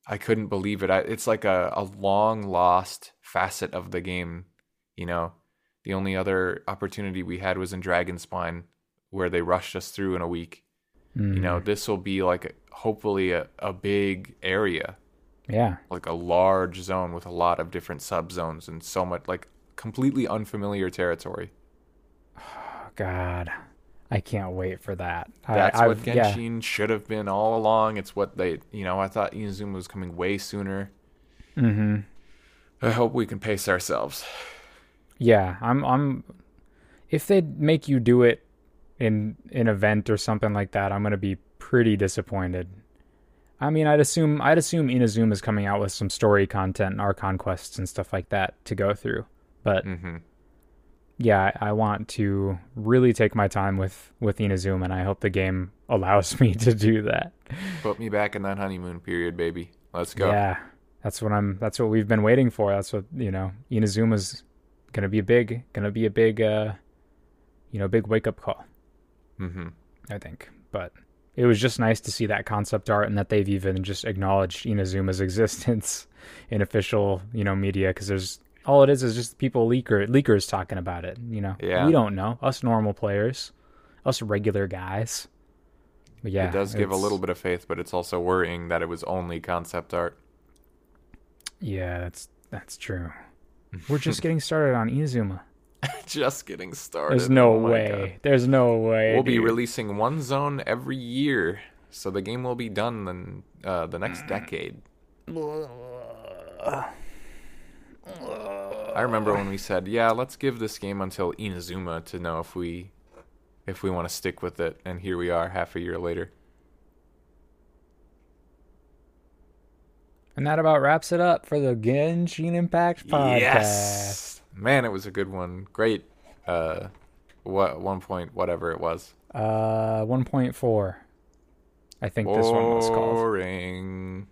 Speaker 2: I couldn't believe it. I, it's like a, a long lost facet of the game. You know, the only other opportunity we had was in Dragonspine, where they rushed us through in a week.
Speaker 1: Mm.
Speaker 2: You know, this will be like hopefully a, a big area,
Speaker 1: Yeah.
Speaker 2: like a large zone with a lot of different subzones and so much like completely unfamiliar territory.
Speaker 1: Oh god. I can't wait for that.
Speaker 2: That's
Speaker 1: I,
Speaker 2: what
Speaker 1: I've- yeah.
Speaker 2: Genshin should have been all along. It's what they, you know, I thought Inazuma was coming way sooner.
Speaker 1: Mm-hmm.
Speaker 2: I hope we can pace ourselves.
Speaker 1: Yeah, I'm I'm if they make you do it in an event or something like that, I'm gonna be pretty disappointed. I mean, I'd assume I'd assume Inazuma is coming out with some story content and Archon quests and stuff like that to go through. But
Speaker 2: hmm
Speaker 1: yeah, I I want to really take my time with with Inazuma, and I hope the game allows me to do that.
Speaker 2: Put me back in that honeymoon period, baby. Let's go.
Speaker 1: Yeah, that's what I'm. That's what we've been waiting for. That's what you know. Inazuma's gonna be a big, gonna be a big, uh, you know, big wake up call.
Speaker 2: Mm-hmm.
Speaker 1: I think. But it was just nice to see that concept art and that they've even just acknowledged Inazuma's existence in official, you know, media because there's all it is is just people leaker leakers talking about it. You know,
Speaker 2: Yeah.
Speaker 1: we don't know us normal players, us regular guys. But yeah,
Speaker 2: it does give a little bit of faith, but it's also worrying that it was only concept art.
Speaker 1: Yeah, that's that's true. We're just getting started on Inazuma.
Speaker 2: Just getting started.
Speaker 1: There's no
Speaker 2: Oh
Speaker 1: way.
Speaker 2: God.
Speaker 1: There's no way.
Speaker 2: We'll be releasing one zone every year, so the game will be done in uh, the next decade. I remember when we said, "Yeah, let's give this game until Inazuma to know if we if we want to stick with it," and here we are, half a year later.
Speaker 1: And that about wraps it up for the Genshin Impact podcast.
Speaker 2: Yes, man, it was a good one. Great. Uh, what one point, whatever it was.
Speaker 1: Uh, 1.4. I think this one was called.
Speaker 2: Boring.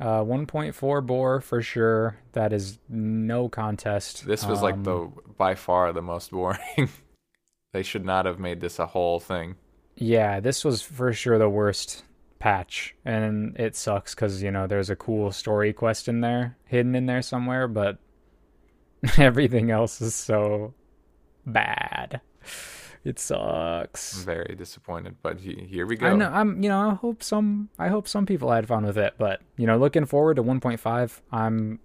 Speaker 1: Uh, 1.4 bore for sure. That is no contest.
Speaker 2: This was like
Speaker 1: Um,
Speaker 2: the by far the most boring. they should not have made this a whole thing.
Speaker 1: Yeah, this was for sure the worst patch, and it sucks because you know there's a cool story quest in there, hidden in there somewhere, but everything else is so bad. It sucks.
Speaker 2: I'm Very disappointed, but he, here we go.
Speaker 1: I know. I'm. You know. I hope some. I hope some people had fun with it. But you know, looking forward to 1.5. I'm.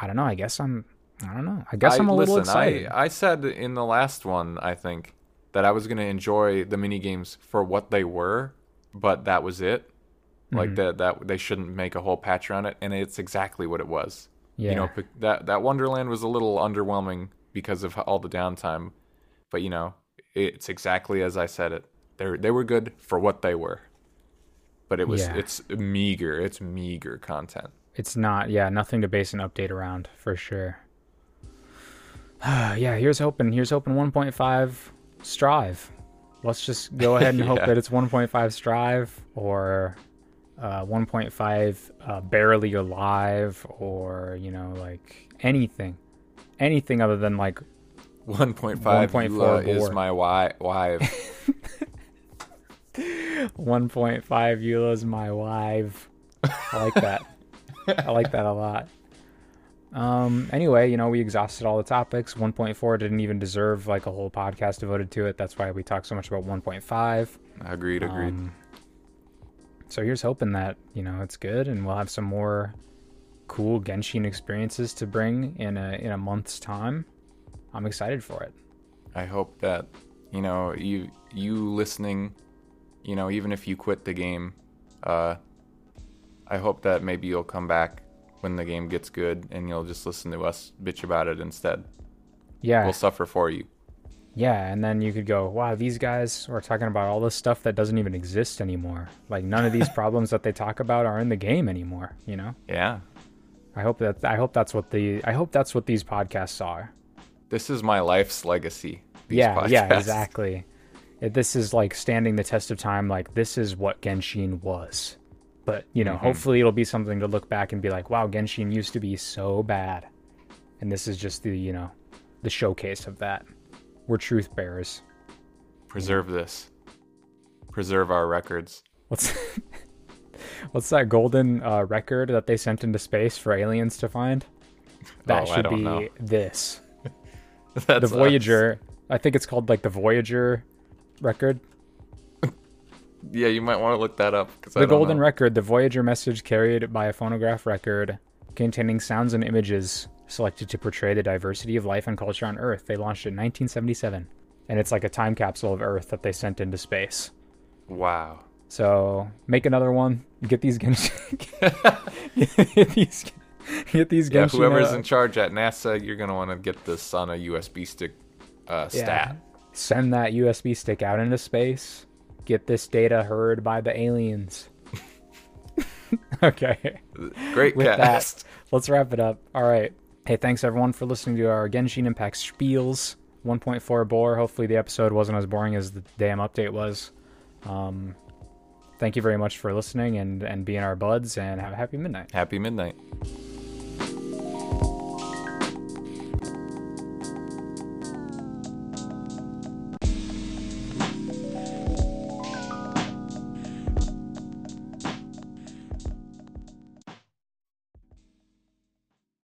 Speaker 1: I don't know. I guess I'm. I don't know. I guess I, am a little
Speaker 2: listen,
Speaker 1: excited.
Speaker 2: I, I said in the last one, I think, that I was going to enjoy the mini games for what they were, but that was it.
Speaker 1: Mm-hmm.
Speaker 2: Like that, that they shouldn't make a whole patch around it, and it's exactly what it was.
Speaker 1: Yeah.
Speaker 2: You know, that that Wonderland was a little underwhelming because of all the downtime, but you know, it's exactly as I said it. They they were good for what they were, but it was
Speaker 1: Yeah.
Speaker 2: it's meager. It's meager content.
Speaker 1: it's not yeah nothing to base an update around for sure yeah here's hoping here's hoping 1.5 strive let's just go ahead and hope that it's 1.5 strive or uh, 1.5 uh, barely alive or you know like anything anything other than like
Speaker 2: 1.5
Speaker 1: 1.4
Speaker 2: is my wi- wife.
Speaker 1: 1.5 euros my wife. I like that. I like that a lot. Um anyway you know we exhausted all the topics. 1.4 didn't even deserve like a whole podcast devoted to it. That's why we talk so much about 1.5
Speaker 2: agreed, agreed.
Speaker 1: Um, so here's hoping that you know it's good and we'll have some more cool genshin experiences to bring in a in a month's time i'm excited for it
Speaker 2: I hope that you know you you listening, you know, even if you quit the game, uh, I hope that maybe you'll come back when the game gets good and you'll just listen to us bitch about it instead.
Speaker 1: yeah
Speaker 2: We'll suffer for you.
Speaker 1: Yeah, and then you could go, wow, these guys are talking about all this stuff that doesn't even exist anymore. Like none of these problems that they talk about are in the game anymore, you know?
Speaker 2: Yeah,
Speaker 1: I hope that I hope that's what the I hope that's what these podcasts are.
Speaker 2: this is my life's legacy. These
Speaker 1: yeah, yeah, exactly. If this is like standing the test of time, like this is what Genshin was. But, you know,
Speaker 2: Mhm.
Speaker 1: hopefully it'll be something to look back and be like, wow, Genshin used to be so bad. And this is just the, you know, the showcase of that. We're truth bearers.
Speaker 2: Preserve this. Preserve our records.
Speaker 1: What's what's that golden uh, record that they sent into space for aliens to find? That
Speaker 2: Oh,
Speaker 1: should be
Speaker 2: know.
Speaker 1: this.
Speaker 2: That's
Speaker 1: The
Speaker 2: us.
Speaker 1: Voyager. I think it's called like the Voyager record.
Speaker 2: Yeah, you might want to look that up.
Speaker 1: The golden
Speaker 2: know.
Speaker 1: record, the Voyager message carried by a phonograph record containing sounds and images selected to portray the diversity of life and culture on Earth. They launched it in 1977, and it's like a time capsule of Earth that they sent into space.
Speaker 2: Wow.
Speaker 1: So make another one. Get these Genshin. get these. Get these
Speaker 2: Yeah, whoever's
Speaker 1: uh,
Speaker 2: in charge at NASA, you're gonna want to get this on a USB stick uh,
Speaker 1: Yeah.
Speaker 2: stat.
Speaker 1: Send that USB stick out into space. Get this data heard by the aliens. okay.
Speaker 2: Great
Speaker 1: With
Speaker 2: cast.
Speaker 1: that, let's wrap it up. All right. Hey, thanks everyone for listening to our Genshin Impact spiels. 1.4 bore. Hopefully the episode wasn't as boring as the damn update was. Um, thank you very much for listening and, and being our buds, and have a happy midnight.
Speaker 2: Happy midnight.